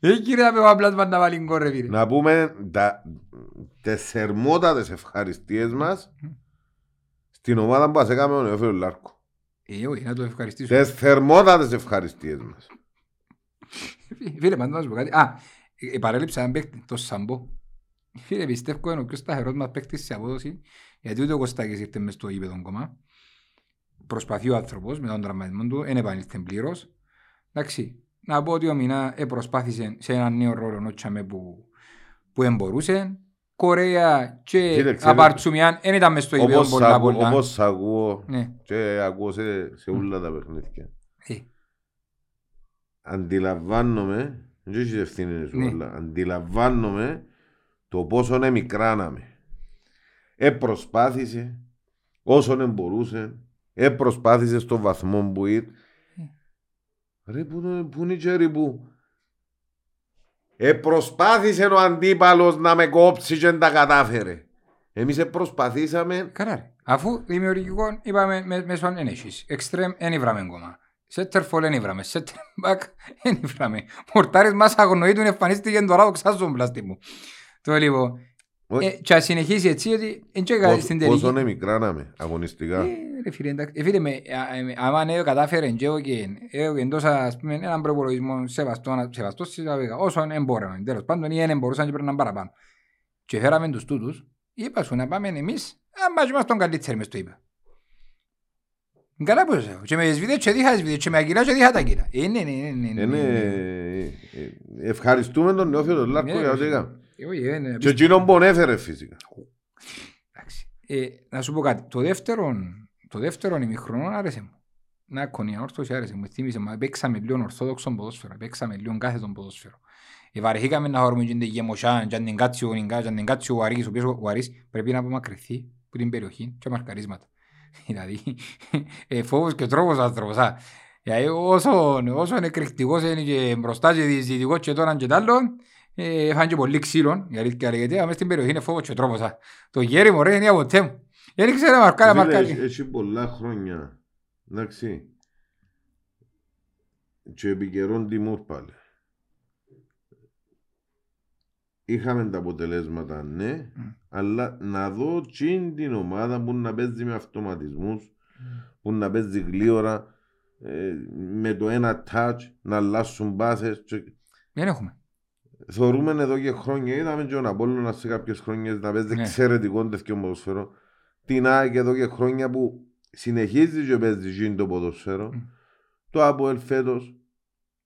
Εκεί ρε να πει ο απλάσμα να βάλει γκολ ρε φίλε. Να πούμε τα, τις θερμότατες ευχαριστίες μας στην ομάδα που μας έκαμε ο Νεόφιλο Λάρκο. Ε, όχι, να το ευχαριστήσω. Τις θερμότατες ευχαριστίες μας. Φίλε, πάντα να σου πω κάτι. Α, ε, παρέλειψα έναν παίκτη, το Σαμπό. Φίλε, πιστεύω είναι ο πιο σταθερός μας παίκτης σε απόδοση, γιατί ούτε ο Κωστάκης ήρθε μες στο γήπεδο ακόμα. Προσπαθεί ο άνθρωπος με τον τραυματισμό του, δεν επανήλθε πλήρως. Εντάξει, να πω ότι ο Μινά ε, προσπάθησε σε έναν νέο ρόλο νότσαμε που, που δεν μπορούσε. Κορέα και Κοίταξε, Απαρτσουμιάν δεν ήταν μες στο γήπεδο Όπως, πολλά ακού, πολλά. όπως ακούω Ναι, και ακούω σε, σε όλα τα παιχνίδια. ε, Αντιλαμβάνομαι, δεν έχει ευθύνη σου, Ναι. αλλά αντιλαμβάνομαι το πόσο είναι μικράναμε. Ε, προσπάθησε όσο δεν μπορούσε. Ε, προσπάθησε στο βαθμό που ήρθε. Ρε, πού είναι- πού είναι η Τζέρι που... Ε, προσπάθησε ο αντίπαλος να με κόψει και δεν τα κατάφερε. Εμείς ε, προσπαθήσαμε Καλά ρε. Αφού δημιουργικό είπαμε με- μέσω αν έχεις. Εξτρέμ δεν ήβραμε ακόμα. Σέτερ φολ δεν ήβραμε. Σέτερ μπακ δεν ήβραμε. Μορτάρις μας αγνοεί του εμφανίστηκε τώρα ο ξάζον πλάστη μου. Το λοιπόν. Όχι. Ε, και ας συνεχίσει έτσι ότι δεν και κάτι στην πόσο τελική. είναι μικράναμε αγωνιστικά. Ε, ρε φίλε, εντάξει. Ε, φίλε, με, α, ε, άμα ναι, κατάφερε και έκαιγε εντός ας πούμε έναν προπολογισμό σεβαστό, σεβαστός συλλαβικά, όσο εμπόρευαν. Τέλος πάντων, ή δεν μπορούσαν και πρέπει παραπάνω. Και φέραμε τους τούτους, είπα σου να πάμε εμείς, άμα είμαστε τον καλύτεροι μες το είπα. Καλά που σας έχω. Και με τις βίντεο και δίχα τις βίντεο και με αγκυρά και δίχα τα αγκυρά. Ε, ναι, ναι, ναι, ναι, Ε, ναι, ναι, ναι. ε, ε, Ευχαριστούμε τον Νεόφιλο Λάρκο Ναι, για ό,τι ρε, έκαμε. Ε, όχι, ε, ναι, Και εκείνον που έφερε φυσικά. Εντάξει. Ε, να σου πω κάτι. Το δεύτερο, το δεύτερο ημιχρονό άρεσε μου. Να κονία όρθωση άρεσε μου. Θύμισε μου. Παίξαμε λίγο ορθόδοξο ποδόσφαιρο. Παίξαμε λίγο κάθετο ποδόσφαιρο. Ε, βαρεθήκαμε να χωρούμε και την γεμοσιά, και αν την κάτσει ο Νιγκά, και αν την κάτσει ο Αρής, ο οποίος ο Αρής πρέπει να απομακρυνθεί από την περιοχή και μαρκαρίσματα. δηλαδή, ε, φόβος και τρόπος άνθρωπος. α. Δηλαδή, όσο, όσο είναι εκρηκτικός είναι και μπροστά και διεισδυτικός και τώρα και τ' άλλο, ε, έφανε και πολύ ξύλο, η αλήθεια λέγεται, αλλά μες στην περιοχή είναι φόβος και τρόπος. α. Το γέρι μου ρε είναι από ποτέ μου. Δεν ήξερε να μαρκάρει, Φίλε, μαρκάρει. έχει- Έχει πολλά χρόνια. Εντάξει. Και επί καιρόν Τιμούρ πάλι. Είχαμε τα αποτελέσματα, ναι, αλλά να δω τσιν την ομάδα που να παίζει με αυτοματισμούς, που να παίζει γλίωρα, ε, με το ένα touch, να αλλάσουν πάσες. Και... Δεν έχουμε. Θεωρούμε εδώ και χρόνια, είδαμε και τον Απόλλωνα σε κάποιες χρόνιες να παίζει Ναι. εξαιρετικό τέτοιο ποδοσφαίρο. Την ΑΕΚ εδώ και χρόνια που συνεχίζει και παίζει γίνει το ποδοσφαίρο. Μμ. Το Αποέλ φέτος,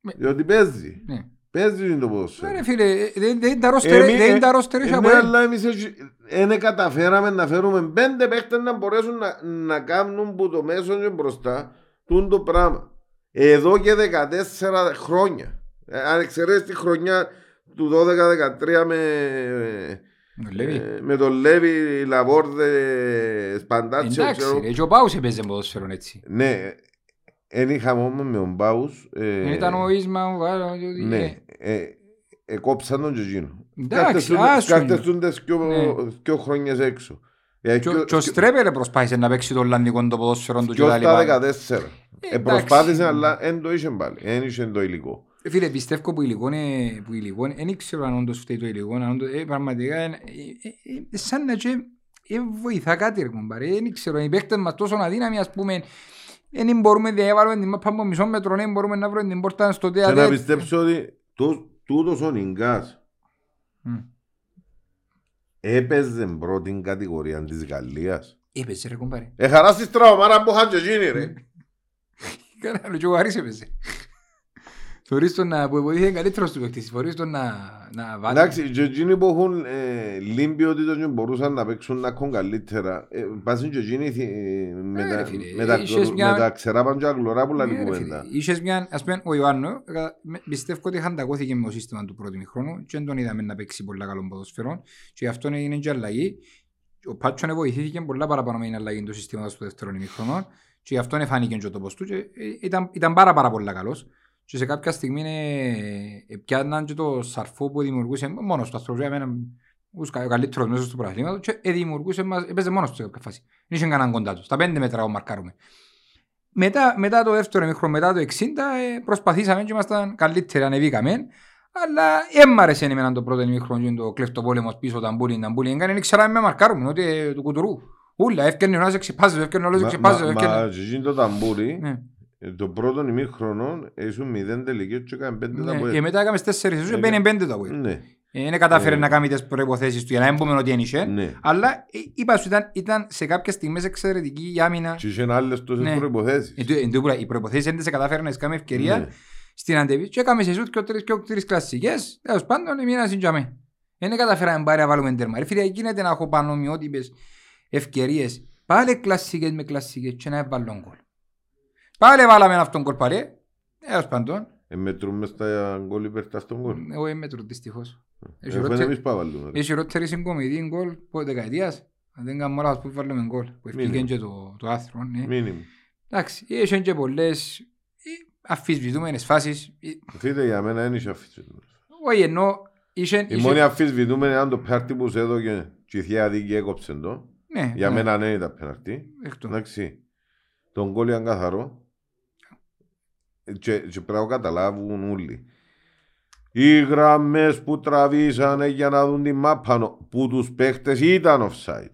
Με- διότι παίζει. Ναι. Παίζει γίνει το Ναι, ποδοσφαίρο. ρε φίλε, ε, δεν δεν είναι τα ρόστερ, Εμείς- δεν είναι τα ε, ρόστερ, ε, έχει ναι, από αλλά εμείς δεν καταφέραμε να φέρουμε πέντε παίχτες να μπορέσουν να, να κάνουν που το μέσο και μπροστά τούν το πράγμα. Εδώ και 14 χρόνια. Ε, αν εξαιρέσεις τη χρονιά του 12-13 με, Ο Λέβη. Ε, με τον Λέβη, Λαβόρδε, Σπαντάτσιο. Εντάξει, ξέρω. ρε, και ο Πάους έπαιζε ποδόσφαιρο έτσι. Ναι, δεν είχαμε όμως με τον Πάους. ε, Δεν ήταν ο Ίσμα, ο Γάλλος, ο- Ναι, ε, εκόψαν τον και εκείνο. Εντάξει, άσου είναι. Καρτεστούντες δυο Ναι. δυο χρόνιες έξω. Ε, Και ο- δυο- Και ο δυο- Στρέπερ προσπάθησε να παίξει το Ολλανδικό το ποδόσφαιρο του και δυο τα στα λοιπά. 14. Ε, εντάξει. προσπάθησε, αλλά δεν το είχε πάλι. Δεν είχε το υλικό. Ε, Φίλε, πιστεύω που υλικό είναι, που υλικό είναι, δεν ξέρω αν όντως φταίει το υλικό, αν όντως, ε, πραγματικά, είναι- ε, ε, ε, σαν να και, ε, βοηθά κάτι ρε κουμπάρε, Ε, δεν ξέρω, οι παίκτες μας τόσο αδύναμοι, ας πούμε, δεν μπορούμε να διαβάλουμε την μάπα από μισό μέτρο, δεν μπορούμε να βρούμε την πόρτα στο Και να ΤΕΑΤΕ. πιστέψω ότι τού- τούτος ο Νιγκάς Μμ. έπαιζε πρώτη κατηγορία της Γαλλίας. Έπαιζε ρε κουμπάρε. Ε, χαρά στη στραωμάρα που είχαν και εκείνοι ρε. Καλά, άλλο και ο Άρης έπαιζε. Θωρείς τον να, που βοήθησε καλύτερος του παίκτης, θωρείς τον να, να βάλει. Εντάξει, και εκείνοι που έχουν ε, λίμπιοτητο και μπορούσαν να παίξουν να έχουν καλύτερα. Ε, πάσουν και εκείνοι ε, με Ε, τα- ρε φίλε, με τα είχες κλω- μια- με τα ξερά παντζαγλωρά που λαλείς Ναι, ρε κουβέντα. φίλε. Είχες μια, ας πούμε, ο Ιωάννο, ε, με- πιστεύω ότι χαντακώθηκε με το σύστημα του πρώτου χρόνου και δεν τον είδαμε να παίξει πολλά καλό ποδοσφαιρό και γι' αυτό έγινε και αλλαγή. Ο Πάτσον βοηθήθηκε πολλά παραπάνω με την αλλαγή του συστήματος του δεύτερου ημιχρονού και γι' αυτό φάνηκε και ο τόπος του και ε, ήταν, ήταν πάρα πάρα πολλά καλός. Και σε κάποια στιγμή ε, ε, πιάνναν και το σαρφό που δημιουργούσε μόνος του άνθρωπος, για μένα ούς κα- ο καλύτερος μέσα του πρωταθλήματος και ε, δημιουργούσε μας, έπαιζε μόνος του σε κάποια φάση. Δεν είχε κανέναν κοντά τους. Στα πέντε μέτρα ο μαρκάρουμε. Μετά, μετά το δεύτερο ημίχρονο, μετά το 60, ε, προσπαθήσαμε και ήμασταν καλύτεροι, ανεβήκαμε. Αλλά έμμαρεσε εμένα το πρώτο ημίχρονο και το κλεφτοπόλεμος πίσω, ταμπούλι, ταμπούλι. Εγκάνε, δεν ξέραμε με μαρκάρουμε, ότι ε, του κουτουρού. Ούλα, έφτιανε ο ένας εξυπάζεται, έφτιανε ο άλλος Μα- εξυπάζεται, μα- έφτιανε. Μα και εκείνο το ταμπούρι, Ναι. ε, το πρώτο ημίχρονο ήσουν μηδέν τελικίες και έκανε πέντε τα Ναι, πόδια. Και μετά έκαμες τέσσερις σούζες, Ε, μπαίνει πέντε το ΑΠΟΕΛ. Ναι, Ε, Δεν κατάφερε Ε, να κάνει τις προϋποθέσεις του για να μην πούμε ότι ένιξε. ναι. Αλλά ε, είπα σου, ήταν, ήταν σε κάποιες στιγμές εξαιρετική η άμυνα. Και είχε άλλες τόσες Ναι. προϋποθέσεις. Εν τω- εν τω πουλά, Οι προϋποθέσεις δεν σε κατάφερε να σκάμε ευκαιρία. Ναι. στην αντεβή και έκαμε σε σούτ και ο τρεις, και ο τρεις κλασσικές, τέλος πάντων εμείς να συντζαμε. Δεν καταφέραμε πάρει να βάλουμε τέρμα. Ρε φίλε, γίνεται να έχω πανομοιότυπες ευκαιρίες, πάλι κλασσικές με κλασσικές και να βάλω γκολ. Πάλι βάλαμε αυτόν γκολ πάλι, τέλος πάντων, Ε, μετρούμε στα γκολ υπέρ στον γκολ. εγώ είμαι μέτρο δυστυχώς. Έχει Έχουμε ρότερη- εμείς πάβαλουμε. Έχει ρότερη συγκομιδή γκολ από δεκαετίας, αν δεν κάνω λάθος που βάλουμε γκολ, που ευκήγεν Μήνυμα. και το, το άθρο. Ναι. Μήνυμο. Εντάξει, είχε και πολλές ε, αφισβητούμενες φάσεις. Ε, Φίλε, για μένα δεν είχε αφισβητούμενος. Όχι ενώ είχε... Η μόνη αφισβητούμενη ήταν το πέναρτι που σε έδωκε και η θεία δίκη έκοψε το. Ναι, Για ναι, μένα δεν ήταν πέναρτι. δέχτω. Εντάξει. Τον γκολ ήταν καθαρό. Και, και πρέπει να το καταλάβουν όλοι. Οι γραμμές που τραβήσανε για να δουν τη μάπα νο- που τους παίχτες ήταν offside.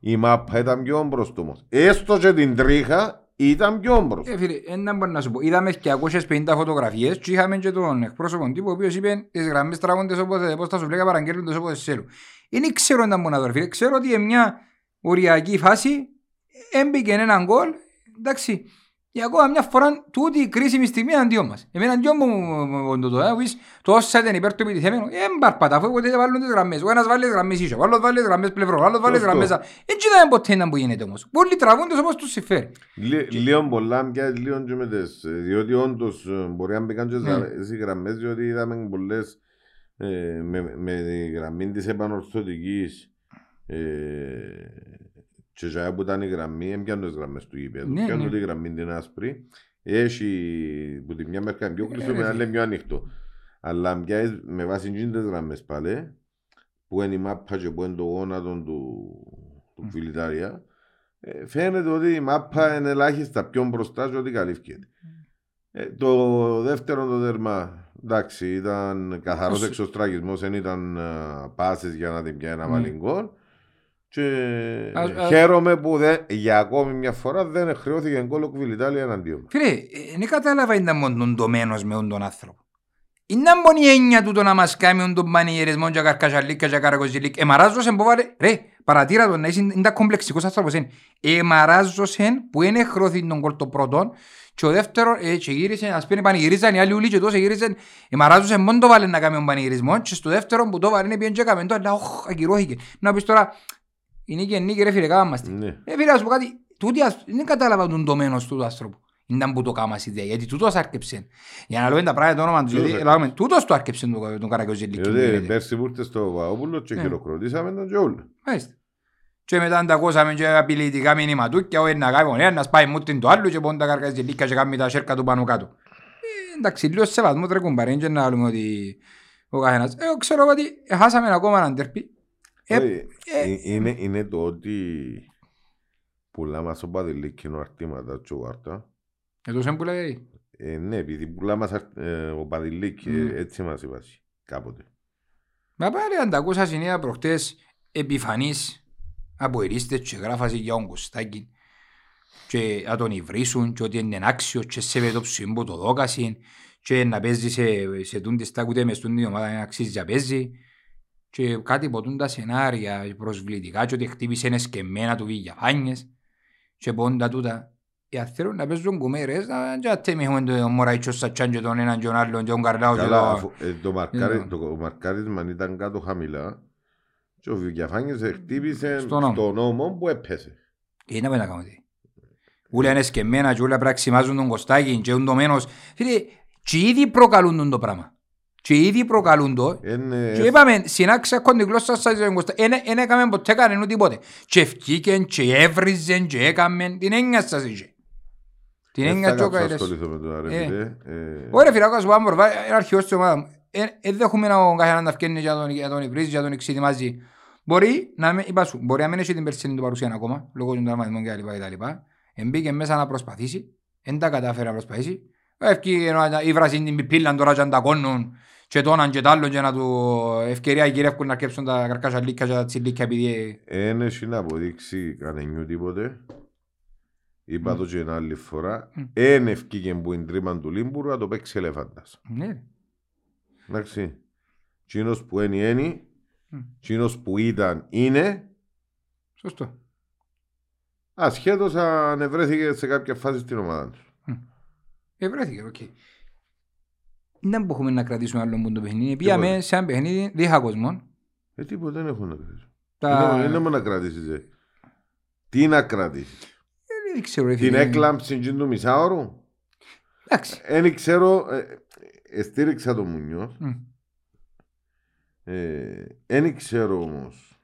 Η μάπα ήταν πιο μπροστά όμως. Έστω και την τρίχα ήταν πιο μπροστά. Ε, φίλε, ένα μπορεί να σου πω. Είδαμε 250 φωτογραφίες και είχαμε και τον εκπρόσωπο τύπου ο οποίος είπε τις γραμμές τραβούνται όποτε πώς θα σου λέγα παραγγέλνονται όποτε θέλουν. Δεν ξέρω αν μπορεί να το φίλε. Ξέρω ότι είναι μια οριακή φάση έμπηκε έναν γκολ. Εντάξει, και ακόμα μια φορά τούτη η κρίσιμη στιγμή είναι αντίον μας. Εμένα αντίον μου το το ε, πεις, το όσα ήταν υπέρ του επιτιθέμενου, ε, μπαρπατά, αφού ποτέ βάλουν τις γραμμές. Ο ένας βάλει τις γραμμές ίσιο, ο άλλος βάλει τις γραμμές πλευρό, ο άλλος βάλει τις Σωστό. γραμμές... α- Έτσι δεν ποτέ να που γίνεται όμως. Πολλοί τραβούνται όπως τους συμφέρει. Λί- Λίγο πολλά πια, λίγο και με τις, ε, διότι όντως ε, μπορεί να μπήκαν και Ναι. στις γραμμές, διότι είδαμε πολλές ε, με, με τη γραμμή της επανορθωτικής ε, και για που ήταν η γραμμή, έμπιαν τις γραμμές του γήπεδου, Ναι, πιάνουν ναι. τη γραμμή την άσπρη, έχει που τη μια μερικά είναι πιο Ε, κλειστό, ρε με άλλη φίλε. είναι πιο ανοιχτό. Αλλά πια με βάση τις γραμμές πάλι, που είναι η μάπα και που είναι το γόνατο του, του Μμ. φιλιτάρια, ε, φαίνεται ότι η μάπα είναι ελάχιστα πιο μπροστά και ότι καλύφθηκε. Ε, το δεύτερο το δέρμα, εντάξει, ήταν καθαρός Όσο- εξωστραγισμός, δεν ήταν α, πάσες για να την πιάει να Ναι. Βάλει γκολ. Και Ας- ας- χαίρομαι που δεν, για ακόμη μια φορά δεν χρεώθηκε γκολ ο Κουβιλιτάλια εναντίον. μας. Φίλε, ε, δεν κατάλαβα ήταν μόνο τον με τον άνθρωπο. Είναι μόνο η έννοια του το να μας κάνει τον πανηγυρισμό και καρκασαλίκ και καρακοζιλίκ. Εμαράζωσεν που βάλε, ρε, παρατήρα τον, είναι είναι τα κομπλεξικός άνθρωπος είναι. Εμαράζωσεν που είναι χρώθη τον κόλ το πρώτο και ο δεύτερο, ε, και γύρισε, ας πούμε πανηγυρίζαν οι άλλοι ούλοι και τόσο γύρισαν, εμαράζωσεν μόνο το βάλε να κάνει τον πανηγυρισμό και στο δεύτερο που το βάλε είναι πιέν και έκαμε το, αλλά όχ, ακυρώθηκε. Να πεις τώρα, είναι και νίκη ρε φίλε, κάμαστε. Ναι. Ε, φίλε, ας πω κάτι, τούτοι ας, δεν κατάλαβα τον τομένος του του άνθρωπου. Ήταν που το κάμας ιδέα, γιατί τούτος άρκεψε. Για να λέμε τα πράγματα το όνομα του, Ποιος γιατί άρκεψε; λέμε, τούτος το άρκεψε τον- τον Καρακιόζηλικη. Διότι πέρσι που ήρθες στο Παπαδόπουλο και Ναι. χειροκροτήσαμε τον και όλα. Μάλιστα. Και μετά τα ακούσαμε και απειλητικά μηνυματούκια, ο ένας κάνει ο ένας πάει μου την το άλλο και πόντα Καρακιόζηλικια και κάνει τα σέρκα του πάνω κάτω. Ε, εντάξει, λίγος σεβασμός τρέχουν παρέν και να λέμε ότι ο καθένας. Ε, ξέρω εγώ ότι χάσαμε ακόμα έναν τερπί. Ε, Όχι, ε, ε, είναι, είναι το ότι πουλάμε στο Παδηλίκινο αρτήματα και ο Βάρτα. ε, τόσο που λέει. Ε, ναι, επειδή πουλάμε αρ- ε, ο Παδηλίκη, Μμμ. ε, έτσι μας είπα κάποτε. Μα πάλι αν τα ακούσα συνήθεια προχτές επιφανής από ερίστες και γράφασε για τον Κωστάκη και να τον υβρίσουν και ότι είναι άξιο και σε το ψήμπο το δόκασιν και να παίζει σε, σε τούντι στα κουτέ μες τούντι ομάδα να αξίζει να παίζει και κάτι ποτούν τα σενάρια προσβλητικά και ότι χτύπησε είναι σκεμμένα του Βηγιαφάνιες και πόντα τούτα. Οι θέλουν να παίζουν κουμέρες, να και ατέμι έχουμε τον Μωραϊτσό Σατσάν και τον έναν και τον άλλον και τον Καρλάο και Καλά, τον... αφού, ε, το, μαρκάρι, Ναι. το μαρκάρισμα ήταν κάτω χαμηλά και ο Βικιαφάνης χτύπησε Στον νόμο. στον νόμο που έπεσε. Είναι να κάνουμε τι. Ούλα είναι σκεμμένα και ούλα πρέπει να ξυμάζουν τον Κωστάκη και ούν μένος. Φίλε, και ήδη προκαλούν τον το πράγμα. Και ήδη προκαλούν το. Είναι, Και είπαμε, συνάξα κόντι γλώσσα σας τον Κωστάκη. Εν έκαμε ποτέ κανένα τίποτε. Και ευκήκεν και έβριζεν και έκαμε. Την έννοια σας είχε. Την δεν έννοια θα και ο κάτσω να καήρες. ασχοληθώ με το ρε Ε. φίλε. Ε, Ωραία φίλε, άκουσα που άμπορ, είναι αρχηγός της ομάδας μου. Ε, ε, δεν έχουμε να καθέναν να φκένει για τον, για τον υβρίζει, για τον εξετοιμάζει. Μπορεί να μην, είπα σου, μπορεί να μην έχει την περσίνη του παρουσία ακόμα, λόγω των τραυματισμών και τα λοιπά και τα λοιπά. Εμπήκε μέσα να προσπαθήσει, δεν τα κατάφερε να προσπαθήσει. Ευκεί η βρασίν την πιπίλαν τώρα και να τα κόνουν και το έναν και το άλλο και να του ευκαιρία γυρεύκουν να κέψουν τα καρκάσια λίκια και τα τσιλίκια επειδή... Εν έχει να αποδείξει κανένιου τίποτε. Είπα το και ένα άλλη φορά. Μμ. Εν εφκήκε που την τρύμα του λίμπουρου να το παίξει ελέφαντας. Ναι, Εντάξει. Τζείνος που είναι είναι, Μμ. τζείνος που ήταν είναι, σωστό. ασχέτως αν ευρέθηκε σε κάποια φάση στην ομάδα τους. Ε, βρέθηκε, οκ. Δεν μπορούμε να κρατήσουμε άλλο που το παιχνίδι. Πήγαμε σε ένα παιχνίδι δίχα κόσμον. Ε, τίποτα δεν έχω να κρατήσω. Τα... Είναι, είναι μόνο να κρατήσεις. Ε. Τι να κρατήσεις; Ε, Δεν ξέρω, ρε Την φίλε. έκλαμψη του μισάωρου. Εντάξει. Δεν ξέρω, ε, ε, στήριξα το Μουνιός. Μμ. Δεν ξέρω όμως.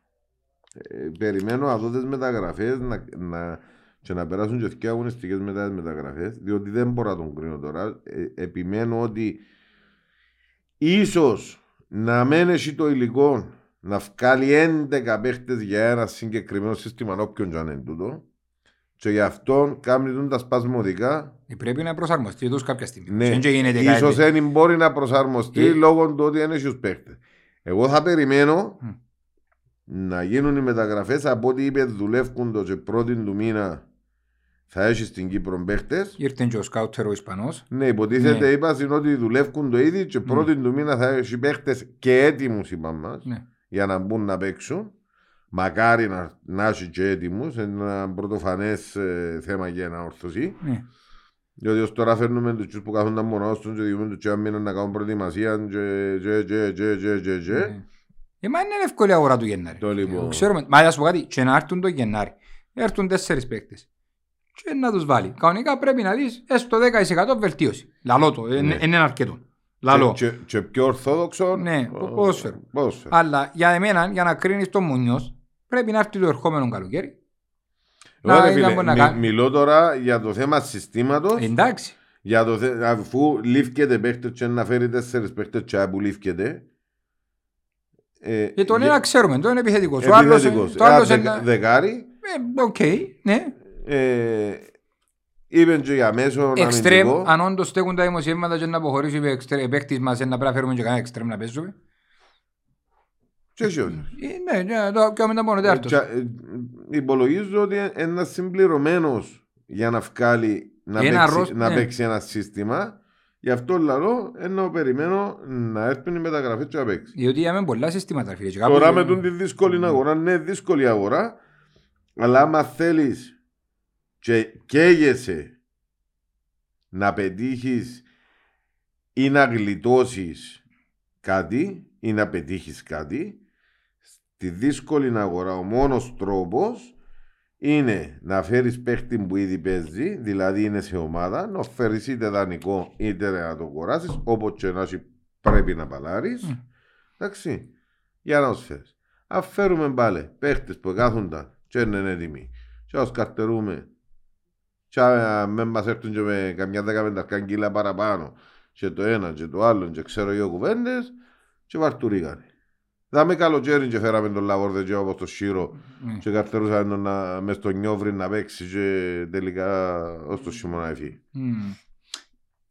Ε, περιμένω να δω τις μεταγραφές να, να, και να περάσουν και δύο αγωνιστικές μετά τι μεταγραφές. Διότι δεν μπορώ να τον κρίνω τώρα. Ε, επιμένω ότι ίσως να μένει έχει το υλικό να βγάλει 11 παίχτες για ένα συγκεκριμένο σύστημα, όποιον και αν είναι τούτο. Και γι' αυτό κάνουν τα σπασμωδικά. Ε, Πρέπει να προσαρμοστεί τους κάποια στιγμή. Ναι, Δεν και γίνεται ίσως κάτι. δεν μπορεί να προσαρμοστεί Ε. λόγω του ότι δεν έχει τους παίχτες. Εγώ θα περιμένω Μμ. να γίνουν οι μεταγραφές από ό,τι είπε δουλεύουν το και πρώτη του μήνα θα έχεις στην Κύπρο παίχτες. Ήρθε και ο σκάουτερ ο Ισπανός. Ναι, υποτίθεται Ναι. είπα είναι ότι δουλεύουν το ήδη και πρώτη του μήνα θα έχει παίχτες και έτοιμους είπαν μας Ναι. για να μπουν να παίξουν. Μακάρι να, να έχει και έτοιμους, είναι ένα πρωτοφανές ε, θέμα για ένα ορθωσή. Ναι. Διότι ως τώρα φέρνουμε τους που κάθονταν μόνος τους και διούμε τους και άμυναν να κάνουν προετοιμασία και και και και και και και Ναι. Ε, μα είναι εύκολη αγορά του Γενάρη. Το λοιπόν. Ξέρουμε, μα να σου πω κάτι, και να έρθουν το Γενάρη. Έρθουν τέσσερις παίκτες. Και να τους βάλει. Κανονικά πρέπει να δεις έστω 10% βελτίωση. Λαλό το, Ναι. είναι είναι αρκετό. Λαλό. Και, και, και πιο ορθόδοξο Ναι, ο- ποδόσφαιρο. ποδόσφαιρο. Αλλά για εμένα, για να κρίνεις τον Μουνιός, πρέπει να έρθει το ερχόμενο καλοκαίρι. Εγώ, ρε να- φίλε, να μπορεί να μι- κάνει. μιλώ τώρα για το θέμα συστήματος Εντάξει. για το θε... αφού λήφκεται παίχτες και να φέρει τέσσερις παίχτες και που λήφκεται ε, Και τον για- ένα ξέρουμε, το είναι επιθετικός. Ο άλλος, επιθετικός. το άλλος Ένα είναι... δεκα- δεκάρι Ε, Οκ, ναι. Ε, είπεν και για μέσο Εξτρέμ, αμυντικό. αν όντως στέκουν τα δημοσιεύματα και να αποχωρήσει ο εξτρέ- παίκτης μας, ε, να πρέπει να φέρουμε και κανένα εξτρέμ να παίζουμε. Και εσύ όχι. Ε, Ναι, ναι, το κάνουμε τα μόνο τέταρτος. Ε, τσα- ε, Υπολογίζω ότι ένας συμπληρωμένος για να βγάλει να, Ένα παίξει, ρος- να ναι. παίξει ένα σύστημα. Γι' αυτό λαλό ενώ περιμένω να έρθουν οι μεταγραφές και να παίξει. Διότι είχαμε πολλά συστήματα, φίλε. και Τώρα κάπου- με τον τη δύσκολη αγορά, ναι, δύσκολη αγορά, αλλά άμα θέλεις και καίγεσαι να πετύχεις ή να γλιτώσεις κάτι ή να πετύχεις κάτι, στη δύσκολη αγορά ο μόνος τρόπος είναι να φέρεις παίχτη που ήδη παίζει, δηλαδή είναι σε ομάδα, να φέρεις είτε δανεικό είτε να το κοράσει, όπως και να έχει πρέπει να παλάρεις. Μμ. Εντάξει, για να τους φέρεις. Αν φέρουμε πάλι παίχτες που κάθονταν και είναι έτοιμοι, και να του καρτερούμε, και αν με μας έρθουν και με καμιά δεκαπενταρκά κιλά παραπάνω, και το ένα και το άλλο, και ξέρω εγώ κουβέντες, και βαρτουρίγανε. Δάμε καλοκαίρι και φέραμε τον Λαβόρδε και όπως το Σίρο Ναι. και καρτερούσαμε τον να, μες στο νιόβρι να παίξει και τελικά ως το χειμώνα έφυγε. Μμμ.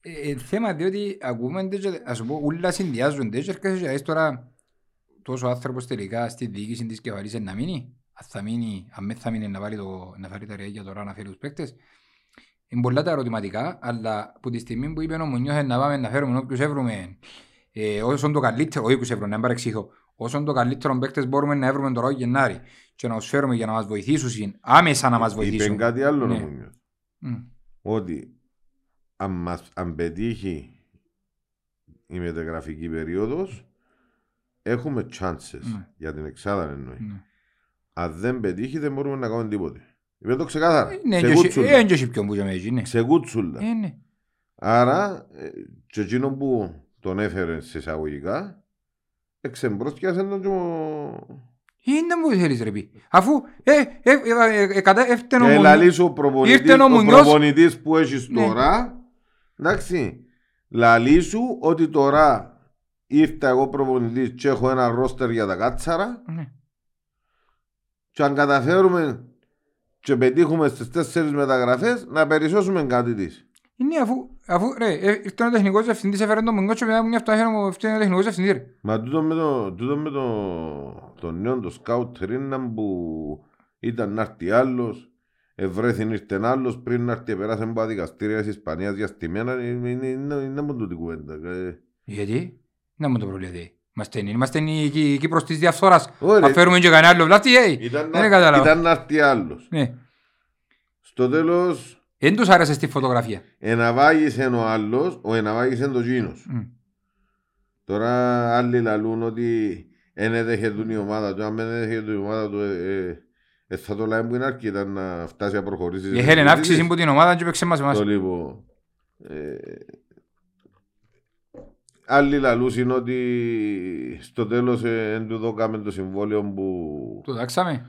Ε, ε, θέμα διότι ακούμε τέτοια, ας σου πω, ούλα συνδυάζονται και έρχεσαι και λες τώρα τόσο άνθρωπος τελικά στη διοίκηση της κεφαλής να μείνει, αν θα μείνει, αν δεν θα μείνει να βάλει, το, να φέρει τα ριάγια τώρα να φέρει τους παίκτες. Είναι πολλά τα ερωτηματικά, αλλά που τη στιγμή που είπε ο Μουνιός να πάμε να φέρουμε όποιους έβρουμε ε, όσον το καλύτερο, όχι που σε έβρουμε, να μην παρεξηγώ, όσον το καλύτερο παίκτες μπορούμε να έβρουμε τώρα Γενάρη και να τους φέρουμε για να μας βοηθήσουν, άμεσα να μας Είπε βοηθήσουν. κάτι άλλο Ναι. να μου νιώθει. Μμ. Ότι αν, μας, αν πετύχει η μεταγραφική περίοδος έχουμε chances Ναι. για την εξάδα εννοεί. Ναι. Αν δεν πετύχει δεν μπορούμε να κάνουμε τίποτε. Είπε το ξεκάθαρα. Ναι, σε και εσύ- κούτσουλα. ε, εν και εσύ ποιον που και με έτσι, ναι. Σε κούτσουλα. Ε, ναι. Άρα, ε, και εκείνο που τον έφερε σε εισαγωγικά, εξεμπρόστιασε τον και ο- Είναι μου θέλεις ρε πει. Αφού, ε, ε, ε, ε, ε, κατά, έφτανε ο Και Μουνιός. λαλείς ο προπονητής, Ήρθε ο ο Μουνιός. προπονητής που έχεις Ναι. τώρα, εντάξει, λαλείς σου ότι τώρα ήρθα εγώ προπονητής και έχω ένα ρόστερ για τα κάτσαρα Ναι. και αν καταφέρουμε και πετύχουμε στις τέσσερις μεταγραφές να περισσώσουμε κάτι της. Είναι αφού, αφού, ρε, ε, ήρθε ο τεχνικός διευθυντής, έφερε τον Μουνιός και μετά μου νιώθω έφερε ο ήρθε ο τεχνικός διευθυντής, ρε. Μα τούτο με το, τούτο με το, το νέο το σκάουτ ρίναν που ήταν να έρθει άλλος, ευρέθην ήρθε άλλος, πριν να έρθει περάσει από τα δικαστήρια της Ισπανίας για στημένα, είναι, είναι, είναι, είναι μόνο τούτη κουβέντα. Ε, Γιατί, να μου το προβλέπετε. Είμαστε, είμαστε η Κύ- η Κύπρος της διαφθοράς. Ωραία. Αν φέρουμε και κανένα άλλο βλάφτη, ε, Ήταν, δεν να, κατάλαβα. ήταν να έρθει άλλος. Ναι. Στο τέλος, Δεν τους άρεσε στη φωτογραφία. εναβάγησε ο άλλος, ο εναβάγησε το γίνος. Μμ. Τώρα άλλοι λαλούν ότι δεν έδεχε του η ομάδα του, αν δεν έδεχε του η ομάδα του, ε, ε, ε, θα το λέμε που είναι αρκετά να φτάσει να προχωρήσει. Η Χέλεν αύξηση που την ομάδα και παίξε μας εμάς. Το λοιπόν. Ε, άλλοι λαλούσαν ότι στο τέλος ε, εν του δώκαμε το συμβόλαιο που, Το δάξαμε.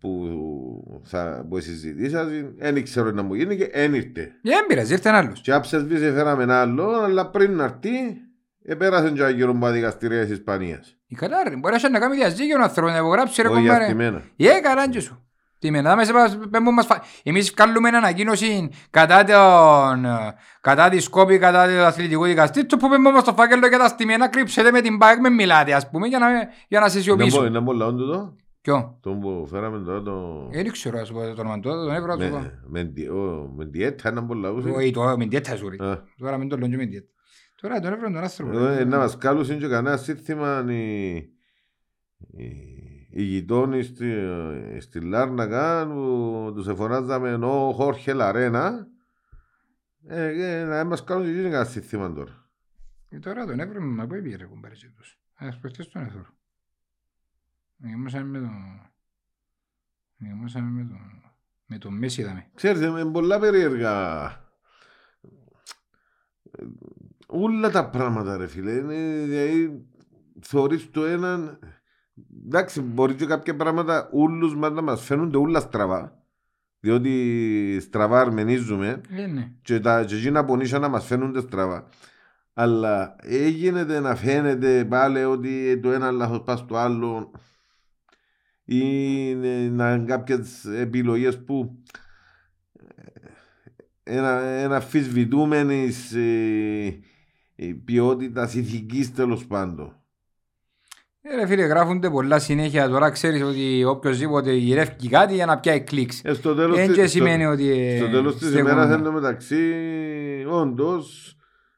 που, θα, που συζητήσατε. Δεν ξέρω να μου γίνει και δεν ήρθε. Δεν πειράζει, ήρθε ένα άλλος. Και άψες βίσε φέραμε ένα άλλο, αλλά πριν να έρθει, επέρασε και γύρω από τα δικαστηρία της Ισπανίας. Η καλά ρε, μπορείς να κάνεις διαζύγιο ο άνθρωπος να υπογράψει ρε Όχι κομπάρε. αστημένα. Ε, καράντζε σου. Τι με να δάμε σε πας- πέμπω μας φα- Εμείς βγάλουμε ανακοίνωση κατά τον... ε, κατά τη Σκόπη, κατά το αθλητικό δικαστή του που πέμπω μας στο φάκελο για τα στημένα κρύψετε με την ΠΑΕΚ με μιλάτε ας πούμε για να, για να σε Είναι σιωπήσω. είναι πολλά όντω το, Ποιο; το που φέραμε τώρα το... Ε, Δεν ξέρω ας πω το όνομα του, τον έβρα του. Με, με, δι- ο- με διέτα είναι πολλά ούσε. Όχι, το με διέτα σου ρε. Α. Τώρα μην το λέω και με διέτα. Τώρα τον έβρα τον άνθρωπος. Ε, ρε. Να μας κάλουσαν και κανένα σύνθημα οι, οι, οι γειτόνοι στη, στη Λάρνακα που τους εφωνάζαμε ο Χόρχε Λαρένα ε, ε, να μας κάνουν και εκείνοι κανένα σύνθημα τώρα. Και τώρα τον έβρα μα πού έπιε ρε κουμπάρε σε τους. Ας προχτές τον έβρα. Γεμάσαμε με τον... Γεμάσαμε με τον... Με τον Μέση είδαμε. Ξέρετε, με πολλά περίεργα. Ε, Όλα τα πράγματα ρε φίλε. Είναι, δηλαδή, θεωρείς το έναν... Εντάξει, μπορεί και κάποια πράγματα ούλους μας να μας φαίνονται όλα στραβά. Διότι στραβά αρμενίζουμε Ε, ναι. και τα και εκείνα που νύσια να μας φαίνονται στραβά. Αλλά έγινε να φαίνεται πάλι ότι το ένα λάθος πάει στο άλλο ή είναι να είναι κάποιες επιλογές που ε, ένα, ένα αφισβητούμενης ε, ε, ποιότητας ηθικής τέλος πάντων. Ε, ρε φίλε, γράφονται πολλά συνέχεια. Τώρα ξέρεις ότι οποιοςδήποτε γυρεύει κάτι για να πιάει κλικς. Ε, στο τέλος, Δεν της- και στο- σημαίνει ότι... ε, στο τέλος της στέκουμε. ημέρας εν τω μεταξύ όντως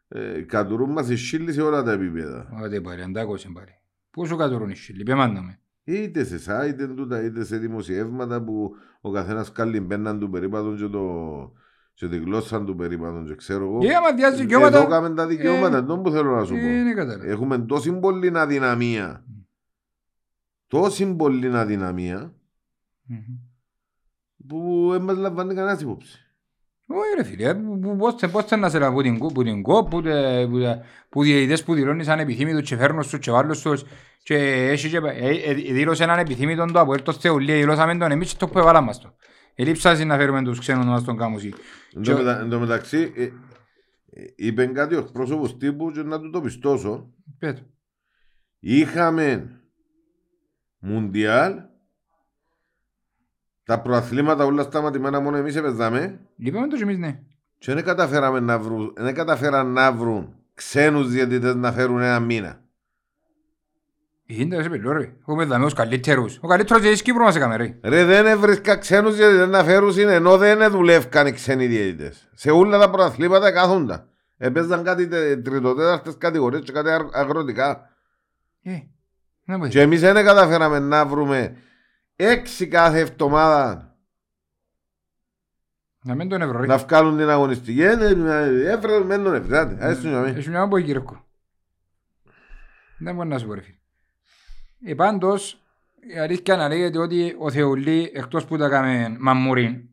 ε, κατουρούν μας οι σύλλοι σε όλα τα επίπεδα. Ό,τι πάρει, αντάκωσε πάρει. Πού σου κατουρούν οι σύλλοι, πέμαντα με. Είτε σε site, είτε, τούτα, είτε σε δημοσιεύματα που ο καθένας κάλλει μπαίναν του περίπατον και, το, και τη γλώσσα του περίπατον και ξέρω εγώ. Και άμα διάζει Εδώ δικαιώματα... κάμε τα δικαιώματα, ε, τον που θέλω να σου πω. Ε, ναι, κατάλαβα. Έχουμε τόση πολλή αδυναμία. Τόση πολλή αδυναμία Μμμ. που δεν μας λαμβάνει κανένας υπόψη. Όχι ρε φίλε, που- που- πώς θε- πώς θέλει να σε λάβει που την κο- που την κο, που τε- που τε- που διαιτητές που δηλώνεις ανεπιθύμητους και φέρνουν στους και βάλουν στους και έχει και ε, ε, δήλωσε έναν επιθύμητον το Αποέλ το Θεουλία, δηλώσαμε τον εμείς και το που έβαλαν μας το. Ελείψασαι να φέρουμε τους ξένους να μας τον κάνουν εσύ. Εν Και- τω μετα- εν τω μεταξύ, ε, ε, είπε κάτι ο εκπρόσωπος τύπου και να του το πιστώσω. Πέτω. Είχαμε Μουντιάλ, τα προαθλήματα όλα σταματημένα μόνο εμείς έπαιζαμε Είπαμε το και εμείς ναι. και δεν καταφέραμε να βρουν, δεν καταφέραν να βρουν ξένους διαιτητές να φέρουν ένα μήνα. Είναι σε πελό ρε. Έχουμε δάμε ως καλύτερους. Ο καλύτερος της Κύπρου μας έκαμε ρε. Ρε δεν έβρισκα ξένους διαιτητές να φέρουν ενώ δεν δουλεύκαν οι ξένοι διαιτητές. Σε όλα τα προαθλήματα κάθονταν. Έπαιζαν κάτι τε- τριτοτέταρτες κατηγορίες και κάτι αγ- αγροτικά. Ε, να πω. Και εμείς δεν καταφέραμε να βρούμε έξι κάθε εβδομάδα Να μην τον ευρώ ρε. να βγάλουν την αγωνιστική. Ε, Έφερε με τον Εφράτη. Ας τον γιαμε. Έχει μια από γύρω. Δεν μπορεί να σου πω ρε φίλε. Ε, πάντως, η αλήθεια να λέγεται ότι ο Θεουλή, εκτός που τα κάμε μαμμουρήν,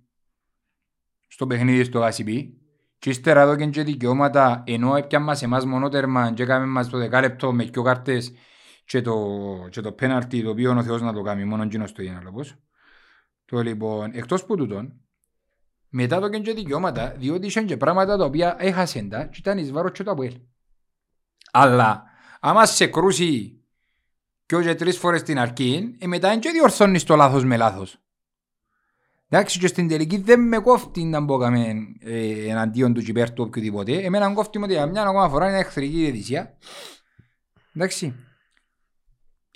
στο παιχνίδι στο Γασιπί, και ύστερα εδώ και δικαιώματα, ενώ έπιαν μας εμάς μονότερμα και έκαμε μας το δεκάλεπτο με δυο κάρτες και το, και το πέναλτι το οποίο ο Θεός να το κάνει, μόνο εκείνος το γίνει λόγος. Το λοιπόν, εκτός που τούτον, μετά το και δικαιώματα, διότι είχαν και πράγματα τα οποία έχασαν τα και ήταν εις βάρος και το Αποέλ. Αλλά, άμα σε κρούσει και και τρεις φορές την αρκή, ε, μετά δεν και διορθώνεις το λάθος με λάθος. Εντάξει, και στην τελική δεν με κόφτει να μπω ε, εναντίον του κυπέρ του οποιοδήποτε. Εμένα κόφτει μου ότι για μια ακόμα φορά είναι εχθρική διαιτησία. Εντάξει.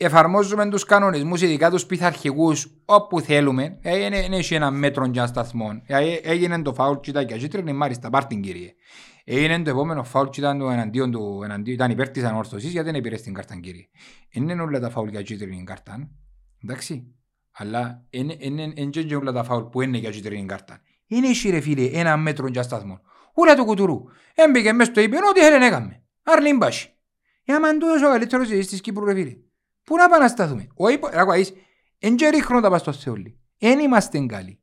Εφαρμόζουμε τους κανονισμούς, ειδικά τους πειθαρχικούς, όπου θέλουμε. Ε, είναι, είναι έχει ένα μέτρο για σταθμό. Ε, έγινε το φάουλ και ήταν και κίτρινη, μάλιστα, πάρ' την κύριε. Έγινε το επόμενο φάουλ και ήταν το εναντίον του, εναντίον, ήταν υπέρ της ανόρθωσης, γιατί δεν πήρε την κάρτα κύριε. Είναι όλα τα φάουλ για κίτρινη κάρτα. Εντάξει. Αλλά είναι, είναι, είναι και όλα τα φάουλ που είναι για κίτρινη κάρτα. Είναι εσύ ρε φίλε ένα μέτρο για σταθμό. Ούλα του κουτουρού. Έμπαικε μέσα στο είπε ό,τι θέλει έκαμε. Αρλήν πάση. Ε, άμα τούτος ο καλύτερος ζητής της Κύπρου ρε φίλε. Πού να πάμε να σταθούμε. Όχι, άκουα, είσαι, εν και ρίχνω τα πας στο Θεόλι. Εν είμαστε καλοί.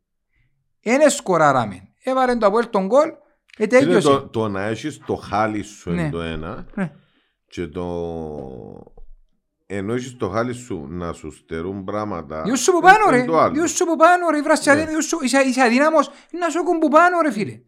Εν σκοράραμε. Έβαλε το Αποέλ τον κόλ, ε, Είναι τέλειωσε. το, το να έχεις το χάλι σου Ναι. είναι το ένα Ναι. και το ενώ έχεις το χάλι σου να σου στερούν πράγματα Διούς σου που πάνω είναι ρε, το άλλο. διούς σου που πάνω ρε, βράσαι Ναι. αδύναμος, σου- είσαι, είσαι αδύναμος, να σου έχουν που πάνω ρε φίλε.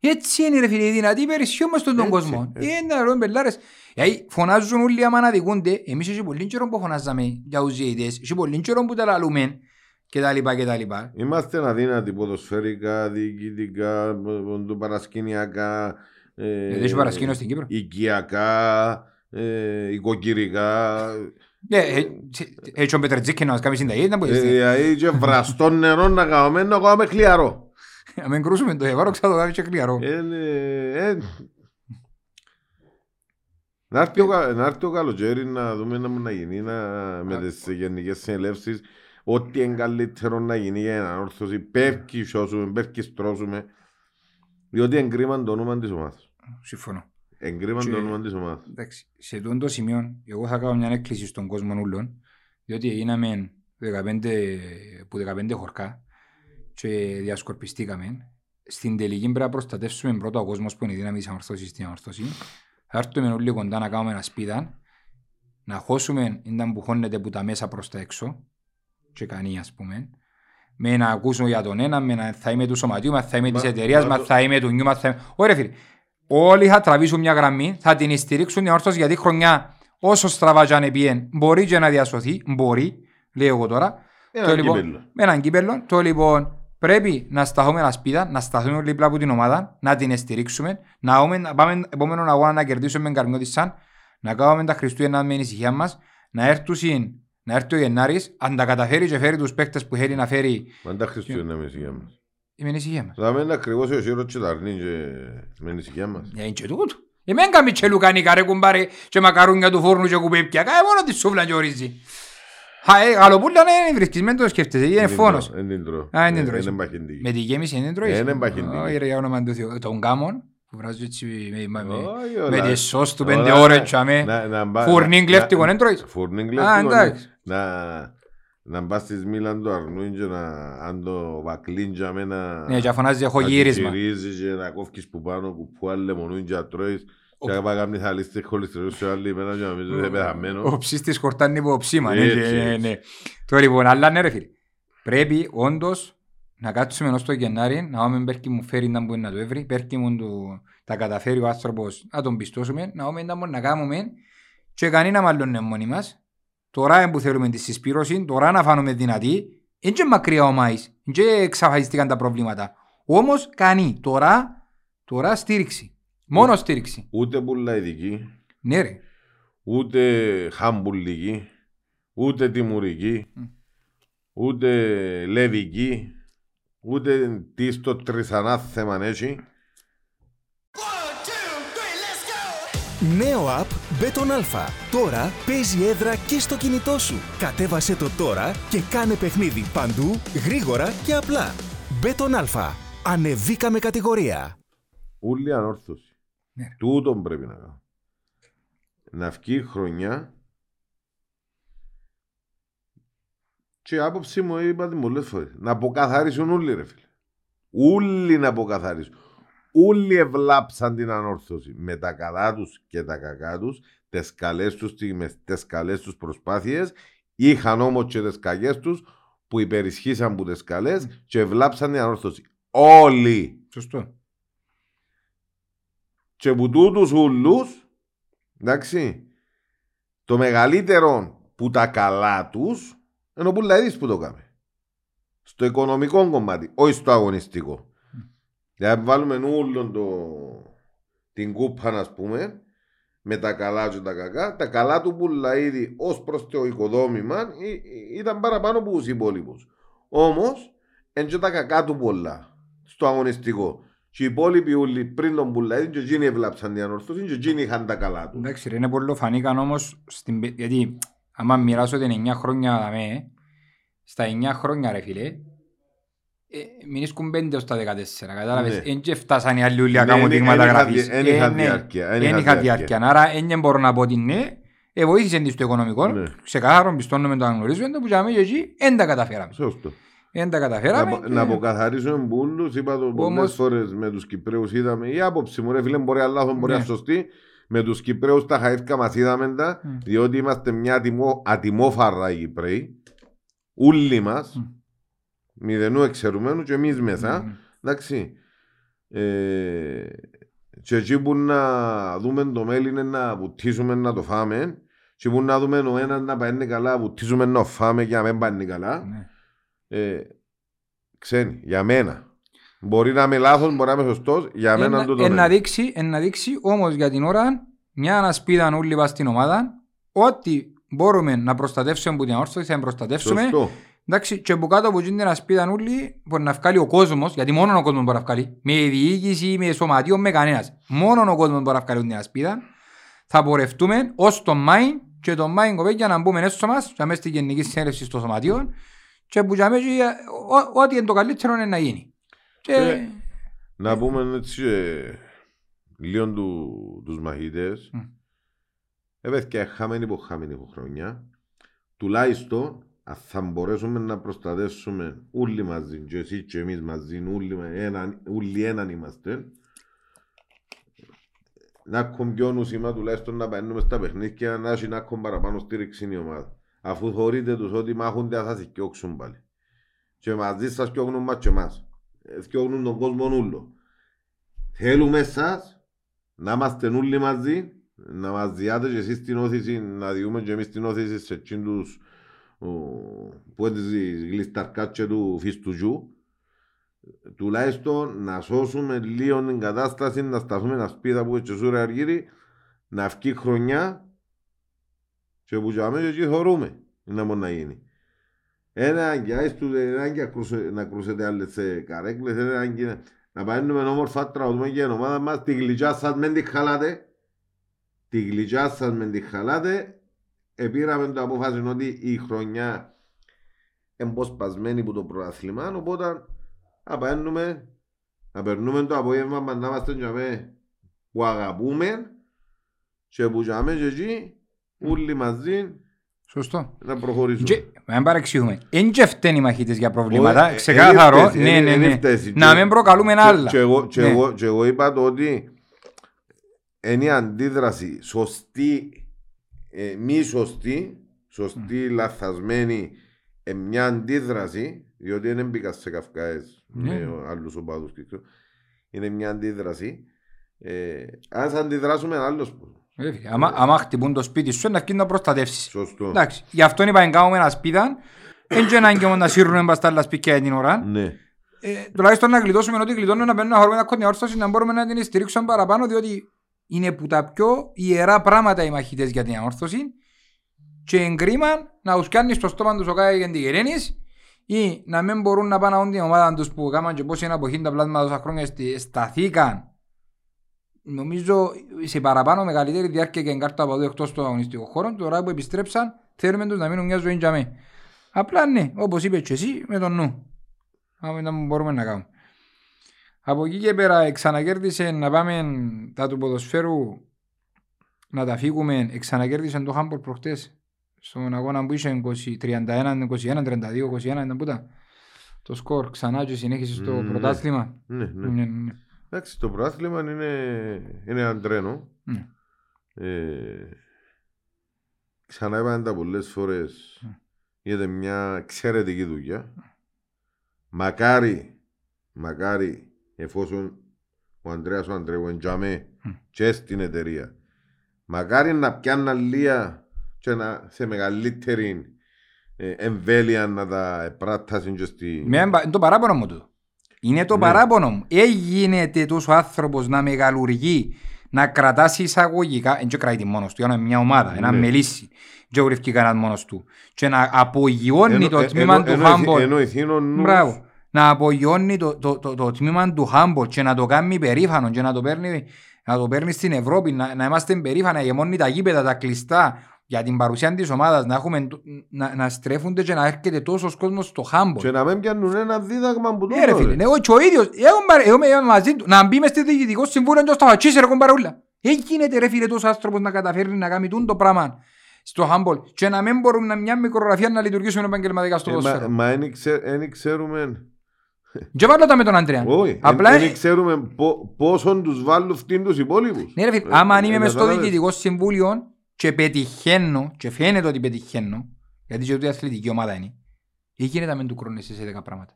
Έτσι είναι ρε φίλε, οι δυνατοί περισσιούν μες στον τον Έτσι, κόσμο. έτσι. Είναι να ρωτούν πελάρες. Γιατί φωνάζουν όλοι άμα να δικούνται, εμείς έχει πολύ καιρό που φωνάζαμε για τους διαιτητές, έχει πολύ καιρό που τα λαλούμε και τα λοιπά και τα λοιπά. Είμαστε αδύνατοι ποδοσφαιρικά, διοικητικά, π- π- παρασκηνιακά, ε, Γιατί έχει παρασκήνιος στην Κύπρο. οικιακά, ε, οικοκυρικά. Ε, ε, ε, Έτσι ο Πετρετζίκη να μας κάνει συνταγή, να Ε, μπορείς. Δηλαδή και βραστό νερό να κάνουμε, να κάνουμε χλιαρό. Να μην κρούσουμε το εβάρο, ξέρω το κάνει και κλειαρό. Ε, ε, ε, Να έρθει, ο, κα- να έρθει ο καλοκαίρι να δούμε να μου να γίνει να, με τις γενικές συνελεύσεις ό,τι είναι καλύτερο να γίνει για έναν όρθωση πέρκει σώσουμε, πέρκει στρώσουμε διότι εγκρίμαν το όνομα της ομάδας. Συμφωνώ. Εγκρίμαν Και- το όνομα της ομάδας. Εντάξει, σε τούτο το σημείο, εγώ θα κάνω μια έκκληση στον κόσμο ούλων, διότι έγιναμε 15, που 15 χορκά και διασκορπιστήκαμε. Στην τελική πρέπει να προστατεύσουμε πρώτα ο κόσμος που είναι η δύναμη της αμορφώσης στην αμορφώση. Θα έρθουμε όλοι κοντά να κάνουμε ένα σπίτι, να χώσουμε ήταν που χώνεται που τα μέσα προς τα έξω και κανείς ας πούμε. Με να ακούσουμε για τον ένα, με να θα είμαι του σωματείου, με θα είμαι της Μα- εταιρείας, μα με το- θα είμαι του νιού, με θα είμαι... Ωραία φίλε, όλοι θα τραβήσουν μια γραμμή, θα την στηρίξουν την όρθωση γιατί η χρονιά όσο στραβά και αν πιέν, μπορεί και να διασωθεί, μπορεί, λέω εγώ τώρα. Ένα Το λοιπόν, κύπελλο. με έναν κύπελλο. Το λοιπόν πρέπει να σταθούμε ένα σπίτι, να σταθούμε όλοι πλά από την ομάδα, να την στηρίξουμε, να, έχουμε, να πάμε επόμενο αγώνα να κερδίσουμε με καρμιώτη σαν, να κάνουμε τα Χριστούγεννα με ησυχία μας, να έρθουν να έρθει ο Γενάρης, αν τα καταφέρει και φέρει τους παίκτες που θέλει να φέρει, Μα τα Χριστούγεννα με ησυχία μας. με ησυχία μας. Θα μένει ακριβώς ο Σύρος και τα αρνεί και με ησυχία μας. Για είναι και τούτο. Εμέν καμί τσελουκάνικα ρε κουμπάρε και μακαρούνια του φούρνου και κουπέπια. Κάνε μόνο τη σούβλα και ορίζει. Χα, ε, γαλοπούλα είναι βρίσκεις, μην το σκέφτεσαι, είναι φόνος. Δεν την τρώω. Α, δεν την Ε, τρώεις. Είναι μπαχεντική. Με τη γέμιση είναι τρώεις. Ε, είναι μπαχυντική. Όχι ρε, για όνομα του Θεού. Τον κάμον, που βράζω έτσι με- με- με- Όχι, με όλα. τη σως του Όλα, πέντε ώρες τσάμε. να- να μπα- Φουρνίν να- κλέφτικο, να- δεν τρώεις. Φουρνίν Α, κλέφτικο. εντάξει. Να, να πας στις Μίλαν το αρνούιν και να αν το βακλίν για μένα Ναι, και φωνάζει έχω να γύρισμα. γυρίζεις και να κόφκεις που πάνω κουπού άλλε μονούιν και να τρώεις και να πάει κάνεις θαλίστη χολυστερούς σε άλλη μένα και νομίζω ότι είναι πεθαμένος. Ο ψίστης χορτάνει από ψήμα. ναι, Έτσι, και- ναι, έτσι. ναι. Τώρα λοιπόν, αλλά ναι ρε φίλε. Πρέπει όντως να κάτσουμε ως το Γενάρη, να δούμε πέρκι μου φέρει να μπορεί να το έβρει, πέρκι μου του, τα καταφέρει ο άνθρωπος να τον πιστώσουμε, να δούμε να μπορεί να κάνουμε και κανένα μάλλον είναι μόνοι μας. Τώρα είναι που θέλουμε τη συσπήρωση, τώρα να φάνουμε δυνατοί, είναι και μακριά ο Μάης, είναι και εξαφανιστήκαν τα προβλήματα. Όμως κάνει τώρα, τώρα στήριξη. Μόνο στήριξη. Ούτε πουλά ειδική, Ναι ρε. ούτε χάμπουλική, ούτε τιμουρική, ούτε λεβική, ούτε τι στο τρισανάθεμα έτσι. Νέο app Beton Alpha. Τώρα παίζει έδρα και στο κινητό σου. Κατέβασέ το τώρα και κάνε παιχνίδι παντού, γρήγορα και απλά. Beton Alpha. Ανεβήκαμε κατηγορία. Ούλη ανόρθωση. Ναι, ρε. Τούτον πρέπει να κάνω. Να βγει η χρονιά και η άποψη μου είπα την πολλές φορές. Να αποκαθαρίσουν όλοι ρε φίλε. Όλοι να αποκαθαρίσουν. Όλοι ευλάψαν την ανόρθωση με τα καλά τους και τα κακά τους, τις καλές τους στιγμές, τις καλές τους προσπάθειες, είχαν όμως και τις κακές τους που υπερισχύσαν που τις καλές και ευλάψαν την ανόρθωση. Όλοι Σωστό. Και που τούτους ούλους, εντάξει, το μεγαλύτερο που τα καλά τους, ενώ που λαίδεις που το κάμε. Στο οικονομικό κομμάτι, όχι στο αγωνιστικό. Δηλαδή βάλουμε όλον το, την κούπα, να πούμε, με τα καλά και τα κακά, τα καλά του πουλαίδη ως προς το οικοδόμημα ή- ή- ήταν παραπάνω από τους υπόλοιπους. Όμως, εν και τα κακά του πολλά στο αγωνιστικό. Και οι υπόλοιποι όλοι πριν τον πουλαίδη, και εκείνοι έβλαψαν την ανορθώση, και εκείνοι είχαν τα καλά τους. Εντάξει ρε, είναι πολύ φανήκαν όμως, στην... πε- γιατί άμα μοιράσω την 9 χρόνια δαμέ, στα 9 χρόνια ρε φίλε, ε, μην ίσκουν 5 ως τα 14, κατάλαβες, Ναι. εν και φτάσαν οι άλλοι όλοι να Ναι, κάνουν εν- δείγματα εν είχαν γραφής. δι- εν Ε, είχαν ναι. διάρκεια, εν Εν είχαν είχαν διάρκεια. διάρκεια, άρα εν μπορώ να πω ότι ναι, ε, βοήθησε της στο οικονομικό, Ναι. ξεκάθαρο πιστώνουμε το αναγνωρίζουμε, που για μένα και εκεί εν τα καταφέραμε. Σωστό. Εν τα Να, καταφέραμε. απο- και- να αποκαθαρίσουμε μπούλους, είπα το πολλές Όμως- φορές με τους Κυπρέους είδαμε, η άποψη μου ρε φίλε μπορεί να λάθος, μπορεί να Ναι. σωστή, με τους Κυπρέους τα χαΐφκα μας είδαμε τα, Μμ. διότι είμαστε μια ατιμό, ατιμόφαρα οι Κυπρέοι, όλοι μας, Μμ. μηδενού εξαιρουμένου και εμείς μέσα, Μμ. εντάξει. Ε, και εκεί που να δούμε το μέλλον είναι να βουτήσουμε να το φάμε και που να δούμε ο ένας να πάει καλά, βουτήσουμε να το φάμε και να μην πάει καλά. Ναι. Ε, ξένοι, για μένα. Μπορεί να είμαι λάθος, μπορεί να είμαι σωστός, για μένα Εν- τούτο εν είναι. να δείξει, εν να δείξει όμως για την ώρα μια ανασπίδα όλοι πας στην ομάδα ότι μπορούμε να προστατεύσουμε που την αόρθωση θα την προστατεύσουμε Σωστό. εντάξει και από κάτω από την ανασπίδα όλοι μπορεί να βγάλει ο κόσμος γιατί μόνο ο κόσμος μπορεί να βγάλει με διοίκηση, με σωματείο, με κανένας μόνο ο κόσμος μπορεί να βγάλει την ανασπίδα θα πορευτούμε ως το Μάιν και το Μάιν κοπέκια να μπούμε έσω μας και μέσα στη γενική συνέλευση στο σωματείο και που για μέσα ό- ό,τι είναι το καλύτερο είναι να γίνει και Και- Να πούμε έτσι ε, λίγο του, τους μαχητές. Μμ. Ε, παιδιά, χαμένη από χαμένη από χρονιά. Τουλάχιστον, αν θα μπορέσουμε να προστατεύσουμε όλοι μαζί, και εσύ και εμείς μαζί, όλοι, με έναν, όλοι έναν είμαστε, να έχουμε πιο νοσήμα τουλάχιστον να παίρνουμε στα παιχνίδια να έχει να έχουμε παραπάνω στήριξη η ομάδα. Αφού θεωρείτε τους ότι μάχονται θα σας διώξουν πάλι. Και μαζί σας διώχνουν μας και εμάς. Ε, Διώχνουν τον κόσμο όλο. Θέλουμε εσάς να είμαστε όλοι μαζί, να μας διάτε και εσείς την όθηση, να διούμε και εμείς την όθηση σε εκείνους ο, που είναι τις γλισταρκάτια του φιστουτζού τουλάχιστον να σώσουμε λίγο την κατάσταση, να σταθούμε ένα σπίτι που έτσι σούρα αργύρι, να βγει χρονιά και που για μέσα εκεί θωρούμε να μπορεί να γίνει. Ένα αγκιά, ένα αγκιά να κρούσετε άλλες ε, καρέκλες, ένα αγκιά να παίρνουμε όμορφα τραγουδούμε για την ομάδα μας, τη γλυκιά σας μεν τη χαλάτε, τη γλυκιά σας μεν τη χαλάτε, επήραμε το απόφαση ότι η χρονιά εμποσπασμένη από το προαθλήμα, οπότε να παίρνουμε, να περνούμε το απόγευμα μας να είμαστε για με που αγαπούμε. Και που για με και εκεί όλοι μαζί Σωστό. να προχωρήσουμε. Και, μην παρεξηγούμε. Εν και φταίνει οι μαχητές για προβλήματα. Όχι, ε, Ξεκάθαρο. εν φταίσει, Ναι, εν- ναι, εν ναι. φταίσει. Να Και- μην προκαλούμε Και- άλλα. Και εγώ, και Ναι. εγώ, και εγώ είπα το ότι είναι η αντίδραση σωστή, ε, μη σωστή, σωστή, λαθασμένη, ε, μια αντίδραση, διότι δεν μπήκα σε καυκάες Ναι. με άλλους οπαδούς και ξέρω. είναι μια αντίδραση. Ε, ας αντιδράσουμε άλλος που. Ε, φίλε, άμα- Άμα χτυπούν το σπίτι σου, να βγει να προστατεύσεις. Σωστό. Εντάξει, γι' αυτό είπα να κάνουμε ένα σπίτι. Δεν και ανάγκη όμως να σύρουμε μπας τα άλλα σπίτια για την ώρα. Ναι. Ε, τουλάχιστον να γλιτώσουμε ό,τι γλιτώνουμε να μπαίνουμε να χωρούμε τα όρθωση να μπορούμε να την στηρίξουμε παραπάνω διότι είναι που τα πιο ιερά πράγματα οι μαχητές για την αόρθωση και εγκρίμα να τους κάνεις στο στόμα τους ο κάθε για την γεραίνεις ή να μην μπορούν να πάνε να δουν την ομάδα τους που κάμαν και πόση αποχή τα πλάσματα τόσα χρόνια στη- σταθήκαν νομίζω σε παραπάνω μεγαλύτερη διάρκεια και εγκάρτα από εδώ εκτός του αγωνιστικού χώρου τώρα που επιστρέψαν θέλουμε τους να μείνουν μια ζωή για μέ. Απλά ναι, όπως είπες και εσύ, με τον νου. Άμα ήταν που μπορούμε να κάνουμε. Από εκεί και πέρα ξανακέρδισε να πάμε τα του ποδοσφαίρου να τα φύγουμε. Ξανακέρδισε το Χάμπορ προχτές στον αγώνα που είχε 20, 31, 21, 32, 21 ήταν που ήταν. Το σκορ ξανά και συνέχισε στο Ναι. πρωτάθλημα. Ναι, ναι. Ναι, ναι. Εντάξει, το πρόθλημα είναι, είναι ένα τρένο. Ναι. Ε, ξανά είπαμε τα πολλές φορές. Ναι. Γίνεται μια εξαιρετική δουλειά. Μακάρι, μακάρι, εφόσον ο Ανδρέας ο Αντρέου εντιαμέ Ναι. και στην εταιρεία. Μακάρι να πιάνουν αλλία και να, σε μεγαλύτερη ε, εμβέλεια να τα πράττασουν και στη... Με εμπα- Είναι το παράπονο μου του. Είναι το Ναι. παράπονο μου. Έγινεται τόσος άνθρωπος να μεγαλουργεί, να κρατάσει εισαγωγικά, δεν και κρατεί μόνος του, είναι μια ομάδα, ένα Ναι. μελίσι. Δεν βρήκε κανένας μόνος του. Και να απογειώνει Εννο- το ε, τμήμα εννο- του εννοηθεί- Χάμπολ. εννοηθεί ο νους- Μπράβο. Να απογειώνει το, το, το, το τμήμα του Χάμπολ και να το κάνει περήφανο και να το παίρνει, να το παίρνει στην Ευρώπη, να, να είμαστε περήφανα, γεμώνει τα γήπεδα, τα κλειστά για την παρουσία της ομάδας, να, έχουμε, να, να στρέφονται και να έρχεται τόσος κόσμος στο Χάμπολ. Και να μην πιάνουν ένα δίδαγμα που Ναι ρε τούτο, φίλε, ρε. ναι, εγώ και ο ίδιος, εγώ, μπα- εγώ είμαι μαζί του, να μπει μες στη διοικητικό συμβούλιο και στα φατσίσει ρε κομπαρούλα. Δεν γίνεται ρε φίλε τόσος άνθρωπος να καταφέρει να κάνει τούν το πράγμα στο handball και να μην μπορούμε να μια μικρογραφία να λειτουργήσουμε επαγγελματικά στο Ε, μα- ποδόσφαιρο. Μα δεν ξέ- δεν ξέρουμε... Και βάλω τα με τον Αντρέα. Όχι, Απλά, δεν ξέρουμε πο- πόσον τους βάλουν αυτήν τους υπόλοιπους. ναι ρε φίλε, Ε, άμα αν είμαι ε, μες στο κατάλαβες. διοικητικό συμβούλιο και πετυχαίνω και φαίνεται ότι πετυχαίνω, γιατί και ούτε αθλητική ομάδα είναι, ή γίνεται να μην του κρόνεσαι σε 10 πράγματα.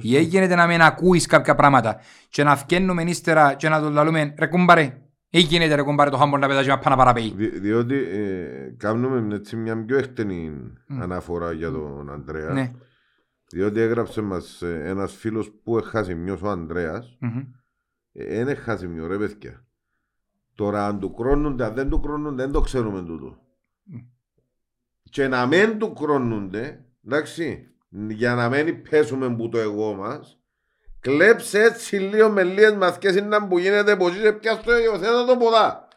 Ή έγινε να μην ακούεις κάποια πράγματα και να φκένουμε ύστερα και να το λαλούμε ρε κουμπάρε. Ή γίνεται ρε κουμπάρε το χάμπορ να πετάζει να πάει να παραπέει. Δι- διότι ε, κάνουμε έτσι μια πιο εκτενή Μμ. αναφορά για τον Ανδρέας. Ναι. Διότι έγραψε μας ε, ένας φίλος που έχασε μιος ο Ανδρέας. Μμμ. Δεν έχασε μιο ρε παιδιά. Τώρα αν του κρόνονται, αν δεν του κρόνονται, δεν το ξέρουμε τούτο. Μμ. Και να μην του κρόνονται, εντάξει, για να μην πέσουμε που το εγώ μας, κλέψε έτσι λίγο με λίγες μαθηκές είναι που γίνεται πως είσαι πια στο υιοθέτα το ποδά.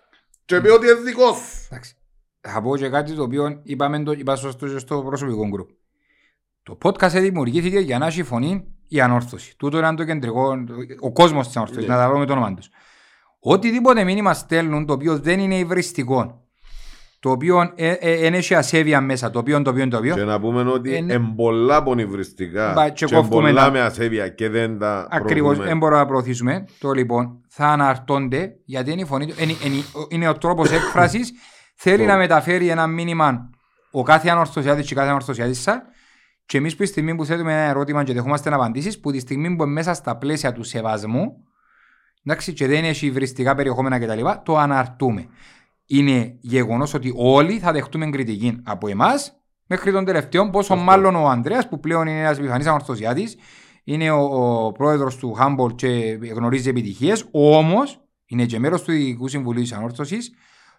Και πει ότι είναι δικός σου. Εντάξει. Θα πω και κάτι το οποίο είπαμε το, είπα στο, στο, στο προσωπικό γκρουπ. Το podcast δημιουργήθηκε για να έχει φωνή η ανόρθωση. Τούτο είναι το κεντρικό, ο κόσμος της ανόρθωσης, Ναι. να τα βρούμε το όνομα τους. Οτιδήποτε μήνυμα στέλνουν το οποίο δεν είναι υβριστικό, το οποίο δεν έχει ασέβεια μέσα, το οποίο, το οποίο, το οποίο, Και να πούμε ότι Ε, είναι ναι. πολλά πονηβριστικά Μπα, και και κόφκουμε πολλά τα- με ασέβεια και δεν τα Ακριβώς, προωθούμε. δεν μπορούμε να προωθήσουμε. Το λοιπόν θα αναρτώνται γιατί είναι, η φωνή, του- είναι, είναι, είναι ο τρόπος έκφρασης. Θέλει να μεταφέρει ένα μήνυμα ο κάθε ανορθωσιάτης και κάθε ανορθωσιάτισσα και εμείς που τη στιγμή που θέτουμε ένα ερώτημα και δεχόμαστε απαντήσεις που τη στιγμή που είναι μέσα στα πλαίσια του σεβασμού εντάξει, και δεν έχει υβριστικά περιεχόμενα κτλ. το αναρτούμε. Είναι γεγονός ότι όλοι θα δεχτούμε κριτική από εμάς μέχρι τον τελευταίο. Πόσο μάλλον ο Ανδρέας που πλέον είναι ένας επιφανή ανορθωσιάτης, είναι ο, ο πρόεδρος του Χάμπολ και γνωρίζει επιτυχίες. Όμως είναι και μέρος του Διοικητικού Συμβουλίου της Ανόρθωσης,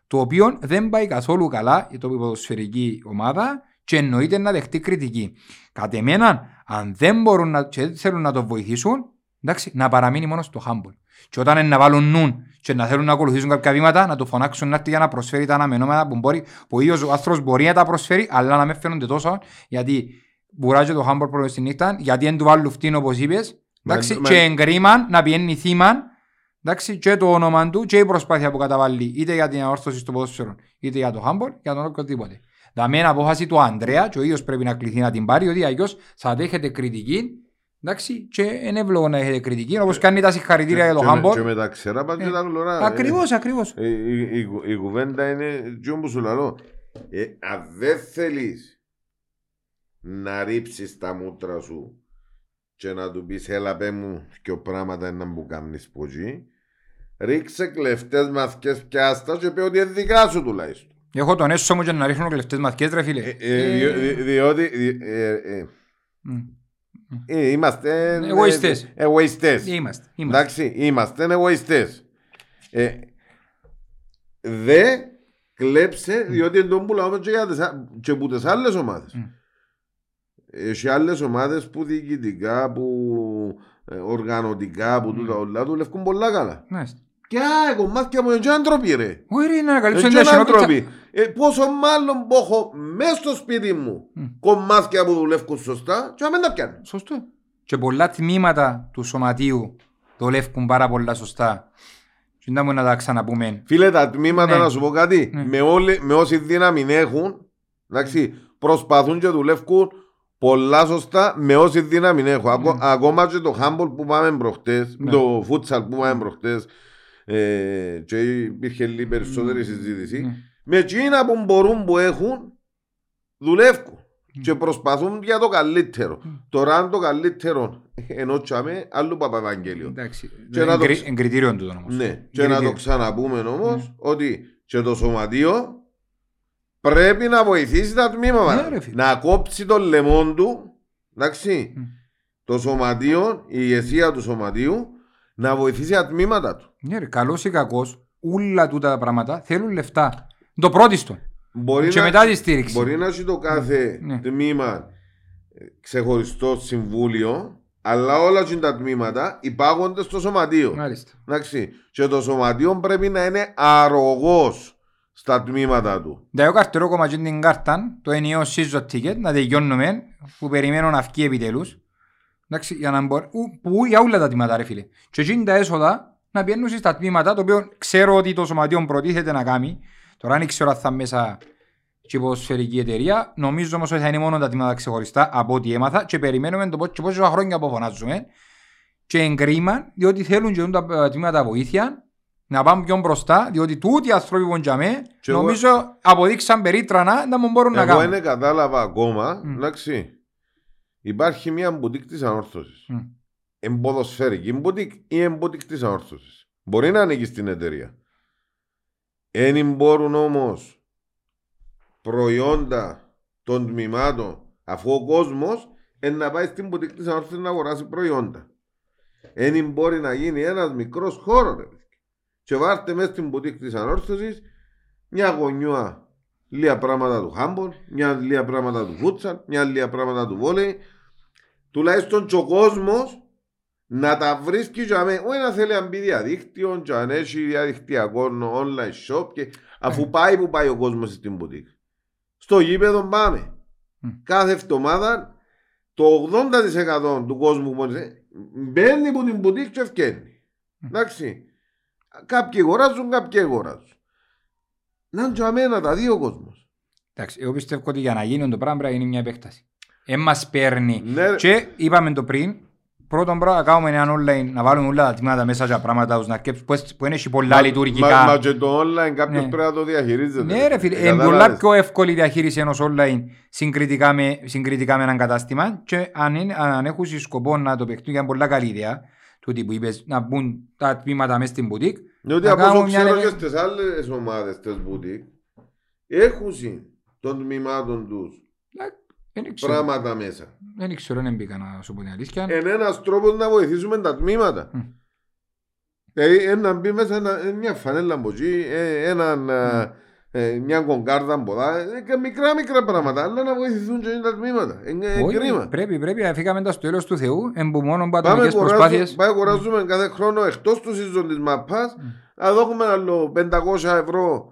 το οποίο δεν πάει καθόλου καλά η τοπική ποδοσφαιρική ομάδα και εννοείται να δεχτεί κριτική. Κατ' εμένα, αν δεν μπορούν να, και δεν θέλουν να το βοηθήσουν, εντάξει, να παραμείνει μόνο στο Χάμπολ. Και όταν είναι να βάλουν νουν και να θέλουν να ακολουθήσουν κάποια βήματα, να το φωνάξουν να έρθει για να προσφέρει τα αναμενόμενα που μπορεί, που ο ίδιος ο άνθρωπος μπορεί να τα προσφέρει, αλλά να μην φαίνονται τόσο, γιατί μπουράζει το Χάμπολ πρώτο στη νύχτα, γιατί δεν του βάλουν φτύν όπως είπες, εντάξει, Μα- και μα- εγκρίμαν να πιένει θύμα, εντάξει, και το όνομα του και η προσπάθεια που καταβάλει είτε για την αόρθωση στο ποδόσφαιρο, είτε για το Χάμπολ, για τον οποιοδήποτε. Δαμε είναι απόφαση του Ανδρέα και ο ίδιος πρέπει να κληθεί να την πάρει, ότι αλλιώς θα δέχεται κριτική Εντάξει, και είναι εύλογο να έχετε κριτική, όπως κάνει τα συγχαρητήρια για το Και με- Χάμπορ. Και με τα ξερά πάνε και Ε, τα γλωρά. Ακριβώς, ακριβώς. Ε, Η, η, η, η κουβέντα είναι τζιόν που σου λαλώ. Ε, αν δεν θέλεις να ρίψεις τα μούτρα σου και να του πεις έλα πέ μου και πράγματα είναι να μου κάνεις που εκεί, ρίξε κλεφτές μαθηκές πιάστα και πει ότι είναι δικά σου τουλάχιστον. Έχω τον έσω μου και να ρίχνω κλεφτές μαθηκές ρε φίλε. Ε, ε, δι- δι- διότι δι- ε, ε, Μμ. ε, είμαστε ε, Εγωιστές. ε, εγωιστές. Είμαστε, είμαστε. Εντάξει, είμαστε εγωιστές. Ε, δε κλέψε, διότι εν τον πουλάμε και, για τις, α- και που τις άλλες ομάδες. Μμ. Έχει άλλες ομάδες που διοικητικά, που ε, οργανωτικά, που τούτα όλα δουλεύουν πολλά καλά. Μάλιστα. Και α, κομμάτια μου είναι και άνθρωποι ρε. Όχι ρε, να ανακαλύψω Είναι την και ασυνότητα. άνθρωποι. Ε, πόσο μάλλον που έχω μέσα στο σπίτι μου Μμ. κομμάτια που δουλεύουν σωστά και να μην τα πιάνω. Σωστό. Και πολλά τμήματα του σωματείου δουλεύουν πάρα πολλά σωστά. Και να μου να τα ξαναπούμε. Φίλε, τα τμήματα, Ναι. να σου πω κάτι, Ναι. με, όλη, με όση δύναμη έχουν, εντάξει, προσπαθούν και δουλεύουν πολλά σωστά με όση δύναμη έχουν. Ακό- ακόμα και το handball που πάμε προχτές, Ναι. το futsal που πάμε προχτές, ε, και υπήρχε λίγο περισσότερη συζήτηση, Ναι. με εκείνα που μπορούν που έχουν, δουλεύουν. Και προσπαθούν για το καλύτερο. Τώρα αν το καλύτερο ενώ τσάμε, άλλο Παπαβαγγέλιο. Εντάξει. Και να το Εγκρι- ξε- Εγκριτήριον τούτο όμως. Ναι, και να το Εγκριτήριο. ξαναπούμε όμως ότι και το σωματείο πρέπει να βοηθήσει τα τμήματα. Ναι, ρε φίλε. να κόψει το λαιμό του. Εντάξει. Μμ. Το σωματείο, η ηγεσία του σωματείου να βοηθήσει τα τμήματα του. Ναι ρε, καλός ή κακός, όλα τούτα τα πράγματα θέλουν λεφτά. Το πρώτιστο. Μπορεί Και να, μετά τη στήριξη. μπορεί να έχει το κάθε Ναι. τμήμα ε, ξεχωριστό συμβούλιο, αλλά όλα και τα τμήματα υπάγονται στο σωματείο. Μάλιστα. Εντάξει. Και το σωματείο πρέπει να είναι αρρωγός στα τμήματα του. Da εγώ καρτερώ κόμμα και την κάρτα, το ενιαίο season ticket, να τελειώνουμε, που περιμένω να βγει επιτέλους. Εντάξει, για να μπορεί, ου- που για όλα τα τμήματα ρε φίλε. Και εκείνη τα έσοδα να πιένουν στα τμήματα, το οποίο ξέρω ότι το σωματείο προτίθεται να κάνει. Τώρα δεν ξέρω αν θα μέσα και η ποδοσφαιρική εταιρεία. Νομίζω όμως ότι θα είναι μόνο τα τμήματα ξεχωριστά από ό,τι έμαθα και περιμένουμε το πώς και πόσα χρόνια που φωνάζουμε. Και εγκρίμα, διότι θέλουν και τα ε, τμήματα βοήθεια να πάμε πιο μπροστά, διότι τούτοι οι άνθρωποι που είναι Και εγώ- νομίζω αποδείξαν περίτρανα να μου μπορούν να Εγώ κάνουν. δεν κατάλαβα ακόμα, Μμ. εντάξει. Υπάρχει μια μπουτίκ της ανόρθωσης. Μμ. Εμποδοσφαιρική μπουτίκ ή εμποτίκ τη ανόρθωση. Μπορεί να ανήκει στην εταιρεία. Εν μπορούν όμως προϊόντα των τμήματων, αφού ο κόσμος να πάει στην μπουτίκ τη ανόρθωση να αγοράσει προϊόντα. Εν μπορεί να γίνει ένας μικρός χώρος. Ρε. παιδιά. Και βάρτε μέσα στην μπουτίκ τη ανόρθωση μια γωνιά λίγα πράγματα του χάμπορ, μια λίγα πράγματα του φούτσαλ, μια λίγα πράγματα του βόλεϊ. Τουλάχιστον και ο κόσμος να τα βρίσκει για μένα. Όχι να θέλει να μπει διαδίκτυο, και αν έχει διαδικτυακό online shop. Και... Αφού πάει που πάει ο κόσμος στην μπουτίκ. Στο γήπεδο πάμε. Μμ. Κάθε εβδομάδα το 80% του κόσμου που είναι, μπαίνει από την μπουτίκ και ευκαιρνεί. Εντάξει. Κάποιοι αγοράζουν, κάποιοι αγοράζουν. Να είναι για μένα τα δύο κόσμος. Εντάξει, εγώ πιστεύω ότι για να γίνει το πράγμα πρέπει να γίνει μια επέκταση. Ε, μας παίρνει. Ναι, ρε. Και είπαμε το πριν, πρώτον πράγμα να κάνουμε ένα online, να βάλουμε όλα τα τμήματα μέσα για πράγματα τους, να κέψουν, που, που είναι πολλά Μα- λειτουργικά. Μα, μα και το online κάποιος Ναι. πρέπει να το διαχειρίζεται. Ναι ρε φίλε, Ε, είναι πολλά κατάλαβες. πιο εύκολη η διαχείριση ενός online συγκριτικά με, συγκριτικά με έναν κατάστημα και αν, είναι, αν έχουν σκοπό να το παιχτούν για πολλά καλή ιδέα, τούτη που είπες, να μπουν τα τμήματα μέσα στην μπουτίκ, Διότι να από όσο κάνουμε μια ξέρω νε- και στις άλλες ομάδες της μπουτίκ έχουν των τμήματων τους δεν ξέρω, πράγματα μέσα. δεν ξέρω, δεν μπήκα να σου πω την αλήθεια. Είναι ένας τρόπος να βοηθήσουμε τα τμήματα. Μμ. Δηλαδή ένα μπει μέσα ένα- ε, μια φανέλα από εκεί, ε, έναν, ε, ε, μια κονκάρδα από εδώ, ε, και μικρά μικρά πράγματα, αλλά να βοηθηθούν και τα τμήματα. Είναι ε, Όχι, κρίμα. Πρέπει, πρέπει, αφήκαμε τα στο τέλος του Θεού, εμπού μόνο Πάμε πατομικές προσπάθειες. αγοράζουμε, πάμε αγοράζουμε κάθε χρόνο εκτός του season της μαπάς να δώσουμε άλλο 500 ευρώ ε,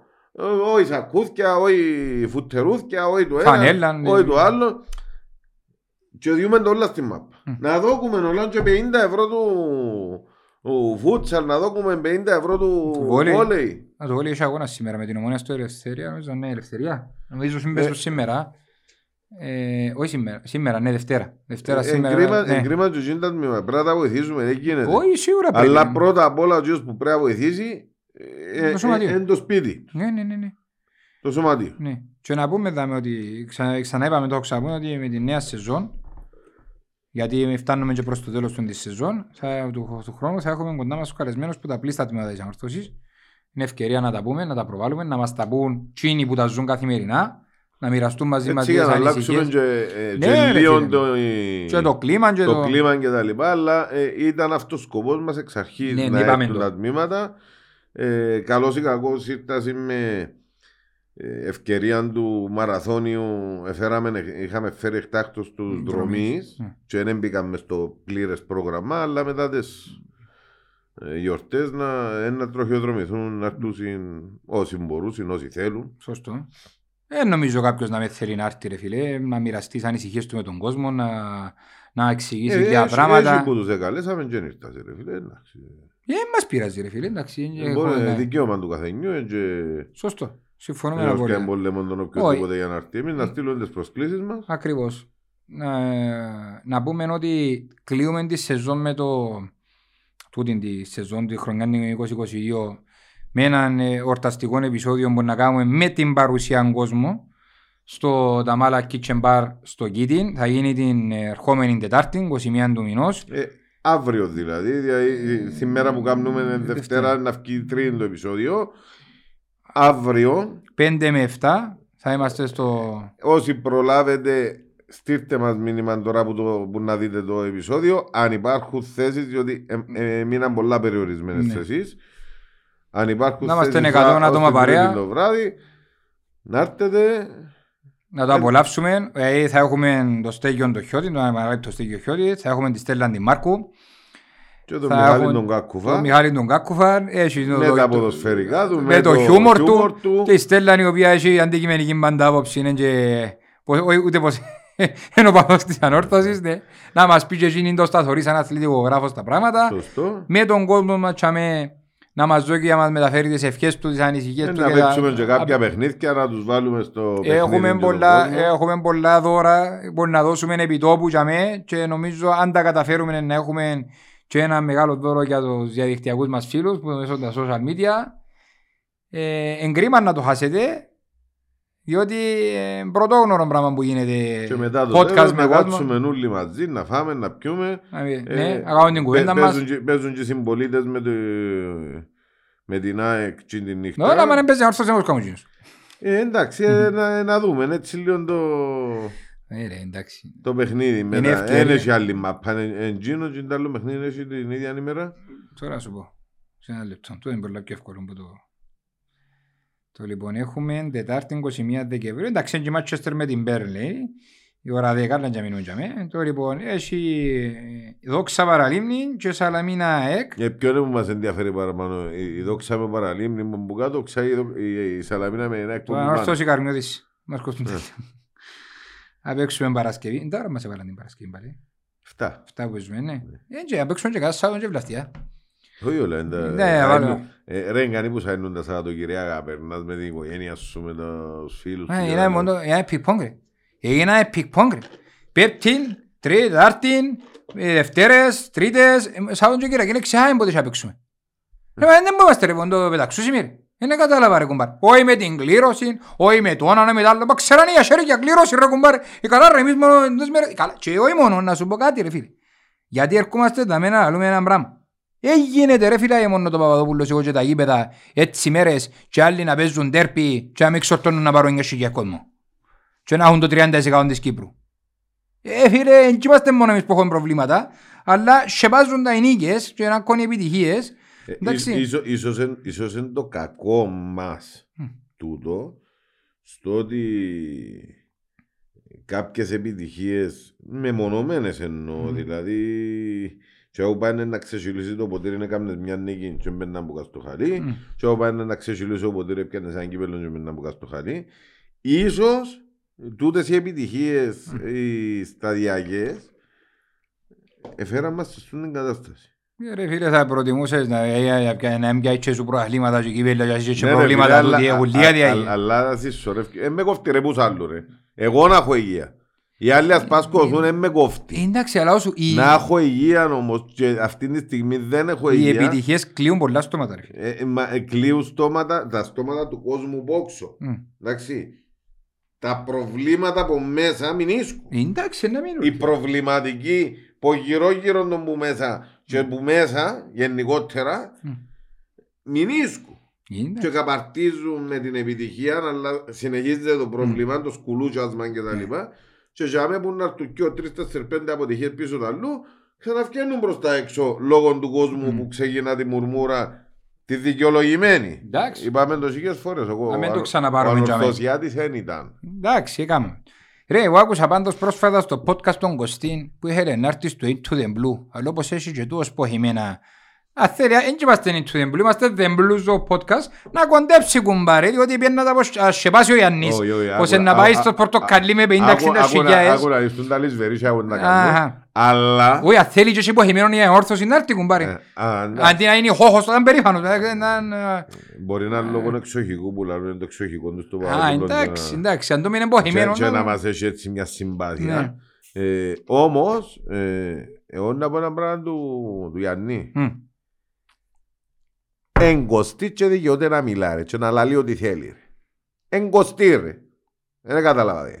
όχι σακούθια, όχι φουτερούθια, όχι το ένα, Φανέλα, ναι. όχι το άλλο και διούμε το όλα στη μαπά. Μμ. Να δώσουμε όλα και 50 ευρώ του, Ο Φούτσαλ να δώκουμε 50 ευρώ του Του βόλεϊ. βόλεϊ. Να το βόλει έχει αγώνα σήμερα με την ομονία στο Ελευθερία. Νομίζω ναι, Ελευθερία. Νομίζω Ε. συμπέσω σήμερα. Ε, όχι σήμερα, σήμερα, ναι, Δευτέρα. Δευτέρα Ε, σήμερα. Εγκρίμα ναι. εγκρίμα του γίνει τα τμήμα. Πρέπει να τα βοηθήσουμε, δεν γίνεται. Όχι, σίγουρα πρέπει. Αλλά πρώτα απ' όλα ο κύριος που πρέπει να βοηθήσει ε, Το σωματείο. ε, είναι το σπίτι, Ναι, ναι, ναι, ναι. το σωματείο. ναι. Και να πούμε δάμε ότι, ξα, ξανά είπαμε το ξαναπούμε ότι με τη νέα σεζόν, γιατί φτάνουμε και προς το τέλος του της σεζόν, θα, του, του χρόνου θα έχουμε κοντά μας τους καλεσμένους που τα πλήστα τμήματα της ανορθώσης. Είναι ευκαιρία να τα πούμε, να τα προβάλλουμε, να μας τα πούν τσίνοι που τα ζουν καθημερινά, να μοιραστούν μαζί μας Έτσι για τις να αλλάξουμε ανησυχίες. και, ε, Ναι, και ρε, λίγο φίλε. το, Και το κλίμα και το το... κλίμα και τα λοιπά, αλλά ε, ήταν αυτός ο σκοπός μας εξ αρχής Ναι, να ναι, είπαμε έρθουν το. τα τμήματα. Ε, καλώς ή κακώς ήρθα με ε, ευκαιρία του μαραθώνιου εφέραμε, είχαμε φέρει εκτάκτος τους Δρομείς, δρομείς ναι. και δεν μπήκαμε στο πλήρες πρόγραμμα αλλά μετά τις ε, γιορτές να, ε, να τροχιοδρομηθούν να έρθουν όσοι μπορούν, όσοι θέλουν. Σωστό. Δεν νομίζω κάποιος να με θέλει να έρθει ρε φίλε, να μοιραστεί τις ανησυχίες του με τον κόσμο, να, να εξηγήσει Ε, για έτσι- πράγματα. έτσι που τους εκαλέσαμε και δεν ήρθασε ρε φίλε. Εντάξει. Ε, μας πειράζει ρε φίλε, εντάξει. είναι- Ε, μπορεί, έχουμε- είναι δικαίωμα του καθενιού ε, και Σωστό. Συμφωνούμε ένας και πολύ. εμπολέμον τον οποιοδήποτε για να έρθει. Εμείς να στείλουμε τις προσκλήσεις μας. Ακριβώς. Να, να πούμε ότι κλείουμε τη σεζόν με το τούτη τη σεζόν τη χρονιά του 2022 με έναν ε, ορταστικό επεισόδιο που να κάνουμε με την παρουσία κόσμου στο Ταμάλα Kitchen Bar στο Κίτιν. Θα γίνει την ε, ερχόμενη Τετάρτη, 21 του μηνός. Ε, αύριο δηλαδή, δηλαδή σήμερα που κάνουμε είναι Δευτέρα. Δευτέρα να βγει τρίτο το επεισόδιο. Αύριο, 5 με 7 θα είμαστε στο... όσοι προλάβετε, στείλτε μας μήνυμα τώρα που, το, που να δείτε το επεισόδιο. Αν υπάρχουν θέσεις, διότι ε, ε, μείναν πολλά περιορισμένες Ναι. θέσεις. Αν υπάρχουν Να είμαστε θέσεις 100 α- ως άτομα την Τρίτη παρέα. το βράδυ, να έρθετε. Να το απολαύσουμε. Ε, θα έχουμε το στέγιο το χιώτης, το αναπαράγει στέγιο χιώτης. Θα έχουμε τη Στέλλα την Μάρκου. Και τον Θα Μιχάλη έχουν τον Το Κάκουφα. Μιχάλη τον Κάκουφα. Έχει το- Με το- τα το- ποδοσφαιρικά του, Με το χιούμορ του. του. Και η Στέλλα η οποία έχει αντικειμενική μπαντά άποψη. Είναι και... πο- όχι ούτε πως είναι ο παθός της ανόρθωσης. ναι. Να μας πει και εκείνη το σταθωρή σαν αθλητικογράφος τα πράγματα. Σωστό. Με τον κόσμο μας τσάμε να μας δώσει και να μας μεταφέρει τις ευχές του, τις ανησυχίες Ε, του. Να και τα- παίξουμε και κάποια παιχνίδια να τους βάλουμε στο παιχνίδι. Έχουμε και τον πολλά, κόσμο. έχουμε πολλά δώρα που να δώσουμε επιτόπου για με και νομίζω αν τα καταφέρουμε να έχουμε και ένα μεγάλο δώρο για τους διαδικτυακούς μας φίλους που μέσω τα social media. Ε, εγκρίμα να το χάσετε διότι ε, πρωτόγνωρο πράγμα που γίνεται Και μετά το podcast τέλος με να κόσμο. κάτσουμε όλοι μαζί, να φάμε, να πιούμε. Να πει, Ε, Ναι, να κάνουμε την κουβέντα παι- μας. παίζουν και- Παίζουν και οι συμπολίτες με, το, με την ΑΕΚ και την νύχτα. Τώρα μα δεν παίζει να όρθωσε όμως κάνουμε εκείνους. Ε, εντάξει, ε, να, να δούμε έτσι λίγο το, Ε, ρε, εντάξει. το παιχνίδι. Είναι Μετά. ευκαιρία. Δεν έχει άλλη μαπά. Εντζίνο και το άλλο παιχνίδι έχει την ίδια ημέρα. Τώρα σου πω. Σε ένα λεπτό. Το είναι πολύ πιο εύκολο που το... Το λοιπόν έχουμε Τετάρτη 21 Δεκεμβρίου. Εντάξει, είναι και Μάτσεστερ με την Μπέρλεϊ. Η ώρα 10 να και μείνουν για μέ. Το λοιπόν έχει ε, δόξα παραλίμνη και σαλαμίνα εκ. Ε, ποιο είναι που μας ενδιαφέρει παραπάνω. Η, η δόξα με παραλίμνη μου που κάτω, ξά, η, δο- η, η σαλαμίνα με ένα Το εκπομπή ανόρθωση πάνω. Καρμιώτης. Μάρκος του Θα παίξουμε Παρασκευή. Τώρα μας έβαλαν την Παρασκευή πάλι. Αυτά. Αυτά που παίζουμε, ναι. Ε, και να παίξουμε και κάθε Σάββατο και βλαστιά. Όχι όλα. είναι τα- Ναι, ε, βάλω. Είναι- ε, Ρε, κανεί που θα είναι τα Σαββατοκυριακά, περνάς με την οικογένεια σου, με τους φίλους σου. Ε, και Είναι τα- μόνο ένα ping-pong ρε. Έγινε ένα ping-pong ρε. Πέπτην, Τετάρτην, ε, Δευτέρες, Τρίτες, ε, Σάββατο και Κυριακή. Είναι ξεχάμε πότε θα παίξουμε. Ρε, μα δεν μπορούμε ρε πόντο πεταξούσιμοι ρε. Δεν κατάλαβα ρε κουμπάρ. Όχι με την κλήρωση, όχι με το ένα, με το άλλο. Μα ξέραν οι αχέρια κλήρωση ρε κουμπάρ. Ε, καλά ρε, εμείς μόνο εντός μέρες. Καλά, και όχι μόνο, να σου πω κάτι ρε φίλε. Γιατί ερχόμαστε τα μένα να λέμε ένα πράγμα. Ε, γίνεται ρε φίλε μόνο το Παπαδόπουλος εγώ και τα γήπεδα έτσι μέρες και άλλοι να παίζουν τέρπι και να μην ξορτώνουν να πάρουν 9.000 κόσμο. Και να έχουν το 30% της Κύπρου. Ε, φίλε, δεν είμαστε μόνο εμείς που έχουμε προβλήματα, αλλά σεβάζουν τα οι νίκες και να κάνουν οι επιτυχίες. Ε, Εντάξει. ίσ- ίσο- Ίσως εν- ίσως είναι το κακό μας Μμ. τούτο στο ότι κάποιες επιτυχίες μεμονωμένες εννοώ Μμ. δηλαδή και όπου πάνε να ξεσυλίσει το ποτήρι να κάνεις μια νίκη και μπαίνει να μπουκάς στο χαλί Μμ. και όπου πάνε να ξεσυλίσει το ποτήρι πιάνεις ένα κύπελο και μπαίνει να μπουκάς στο χαλί ίσως τούτες οι επιτυχίες οι σταδιακές εφέραν μας στην κατάσταση Ε, Ρε φίλε θα προτιμούσες να, ε, ε, να μην πιάσεις σου προαθλήματα και κύπελλα και έχεις και Ναι, ρε, προβλήματα φίλε, του αλλά- διεγουλία α- διάγει. α- Αλλά συσσωρεύει. Ε, με κόφτει ρε πούς άλλου ρε. Εγώ να έχω υγεία. Οι άλλοι ας πάσκωθούν, ε, με κόφτει. Εντάξει, αλλά όσο οι, Να έχω υγεία όμως και αυτή τη στιγμή δεν έχω οι υγεία. επιτυχίες κλείουν πολλά στόματα. ρε φίλε. Ε, ε, μα, ε, κλείουν στόματα, τα στόματα του κόσμου πόξω. Μμ. Εντάξει. Τα προβλήματα από μέσα μην ίσκουν. Εντάξει, να μείνουν. Οι προβληματικοί που γύρω γύρω των που μέσα και που μέσα γενικότερα Μμ. μην ίσκουν. Εντάξει. Και καπαρτίζουν με την επιτυχία, αλλά συνεχίζεται το πρόβλημα, το σκουλούτσασμα και τα λοιπά. Και για μένα που να έρθουν και ο τρεις, τέσσερις, πέντε αποτυχίες πίσω του αλλού, ξαναβγαίνουν προς τα έξω λόγω του κόσμου Μμ. που ξεκινά τη μουρμούρα τη δικαιολογημένη. Εντάξει. Είπαμε το χίλιες φορές. Εγώ, Να μην ο- το ξαναπάρουμε Ο για μένα. ανορθωσιάτης δεν ήταν. Εντάξει, έκαμε. Ρε, εγώ άκουσα πάντως πρόσφατα στο podcast των Κωστίν που είχε να έρθει στο Into the Blue. Αλλά όπως έχει και τούτος ποχημένα. Αν θέλει, δεν είμαστε Into the Blue, είμαστε The Blue στο podcast. Να κοντέψει κουμπάρε, διότι πιένει να τα πως- σκεπάσει ο Ιαννής. Όχι, όχι, Πως άκου- να πάει α- στο α- πορτοκαλί με Άκου- 50-60 άκου να- χιλιάες. Άκου να ληφθούν τα λησβερίσια έχουν να Αχα. κάνουν. Αλλά... Όχι, αν θέλει και εσύ ποχημένο η όρθωση να έρθει ε, κουμπάρε. α, εντάξει. Αντί να είναι χώχος, θα ήταν περήφανος. Ε, να- να- Μπορεί να είναι λόγω εξοχικού που λαλούν το εξοχικό του στο Α, παράδειγμα. εντάξει, εντάξει, αν το μείνει ποχημένο. Και, και να να- μας έχει έτσι μια συμπάθεια. Ναι. Ε, όμως, ε, εγώ να πω ένα πράγμα του, του Γιάννη. Μμ. Εγκοστή και δικαιούται να μιλά ρε, και να λαλεί ό,τι θέλει. Ρε. Εγκοστή ρε. Δεν κατάλαβα δε.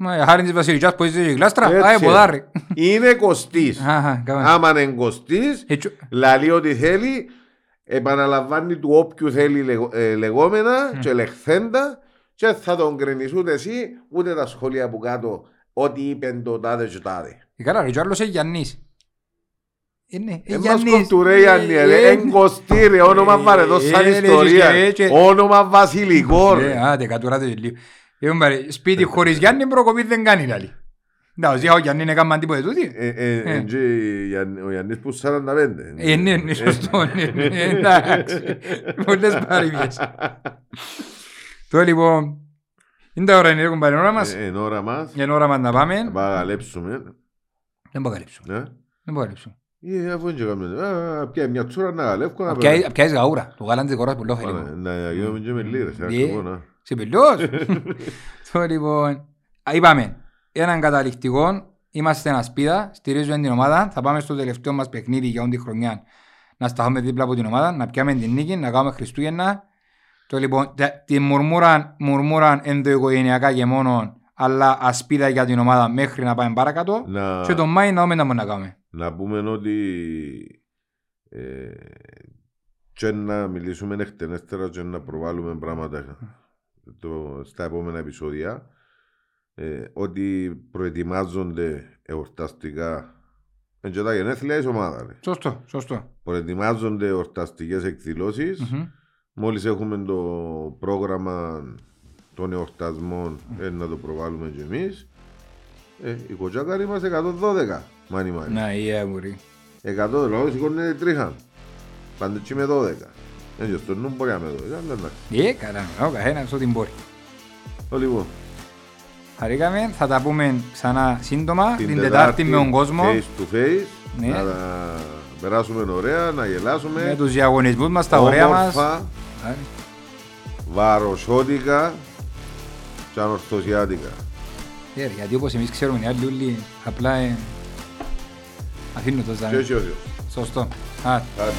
Μα, χάρη της Βασιλικιάς που είσαι η γλάστρα, Έτσι, α, ε. ποδάρι. Είναι κοστής. Αχα, καλά. Άμα είναι εγκοστής, Έτσι, λαλεί ό,τι θέλει, επαναλαμβάνει του όποιου θέλει λεγο- ε, λεγόμενα Μμ. και λεχθέντα και θα τον κρίνεις ούτε εσύ ούτε τα σχόλια που κάτω ό,τι είπε το τάδε και τάδε. Ε, Καλά ρε, και ο άλλος είναι Γιάννης. Είναι, ε, Ε, μας Γιάννης. κοφτού ρε Γιάννη, Ε, ρε, ε, εγκοστή ρε, όνομα βαρετό σαν ε, ιστορία, ε, και- όνομα βασιλικό Ε, ρε. άντε, κατουράτε λίγο. Ε, μπαρε, Σπίτι χωρίς Γιάννη προκοπή δεν κάνει λάλη. Εντάξει, ο Γιάννη είναι κάμαν τίποτε τούτη. Ε, ε, Ε. ε, και Γιάννη- Ο Γιάννης που 45. Ε, ναι, ναι, σωστό, ναι, ναι, εντάξει. Πολλές παροιμίες. Τώρα λοιπόν, είναι τα ώρα είναι ρε κουμπάρε, ώρα μας. Ε, Είναι ώρα μας, Είναι ώρα μας να πάμε. να παραλέψουμε. Δεν μπορώ να καλύψω. ε. Δεν μπορώ να καλύψω. Ε, Αφού είναι και καμία- Α, πια μια τσούρα να καλεύκω να Απ' πιάσεις γαούρα. Το γάλαν της κοράς που λόγω Πάμε, Να γίνουμε και με λίρες. ε, Ναι. ακριβώς, να. Σε πελός. Το λοιπόν. Α, Είπαμε, έναν καταληκτικό, είμαστε ένα σπίδα, στηρίζουμε την ομάδα, θα πάμε στο τελευταίο μας παιχνίδι για όλη τη χρονιά να σταθούμε δίπλα από την ομάδα, να πιάμε την νίκη, να κάνουμε Χριστούγεννα. Το λοιπόν, τε- τη μουρμούραν, μουρμούραν ενδοοικογενειακά και μόνο, αλλά ασπίδα για την ομάδα μέχρι να πάμε παρακάτω. Να- Και τον Μάη να δούμε να μπορούμε να κάνουμε. Να πούμε ότι ε, και να μιλήσουμε εκτενέστερα και να προβάλλουμε πράγματα το, στα επόμενα επεισόδια ε, ότι προετοιμάζονται εορταστικά εν και τα γενέθλια της ομάδα ρε. Σωστό, σωστό. προετοιμάζονται εορταστικές εκδηλώσεις Μμμ. μόλις έχουμε το πρόγραμμα των εορτασμών ε, να το προβάλλουμε και εμείς ε, η κοτσάκαρη μας 112 μάνι μάνι Να, η αγουρή. 100 λόγω σηκώνει τρίχα. Πάντε και με 12. Έτσι, στο νου μπορεί να με 12. αλλά εντάξει. Ε, καλά, ο καθένας ό,τι μπορεί. Το λοιπόν, Χαρήκαμε, θα τα πούμε ξανά σύντομα την, Τετάρτη με τον κόσμο. Face to face. Ναι. Να τα περάσουμε ωραία, να γελάσουμε. Με τους διαγωνισμούς μας, τα ωραία μας. Όμορφα, βαροσότικα και ανορθωσιάτικα. Ε, γιατί όπως εμείς ξέρουμε οι άλλοι όλοι απλά ε, αφήνουν το Και ζάμε. έτσι ο Θεός. Σωστό. Άρα. Κάτι.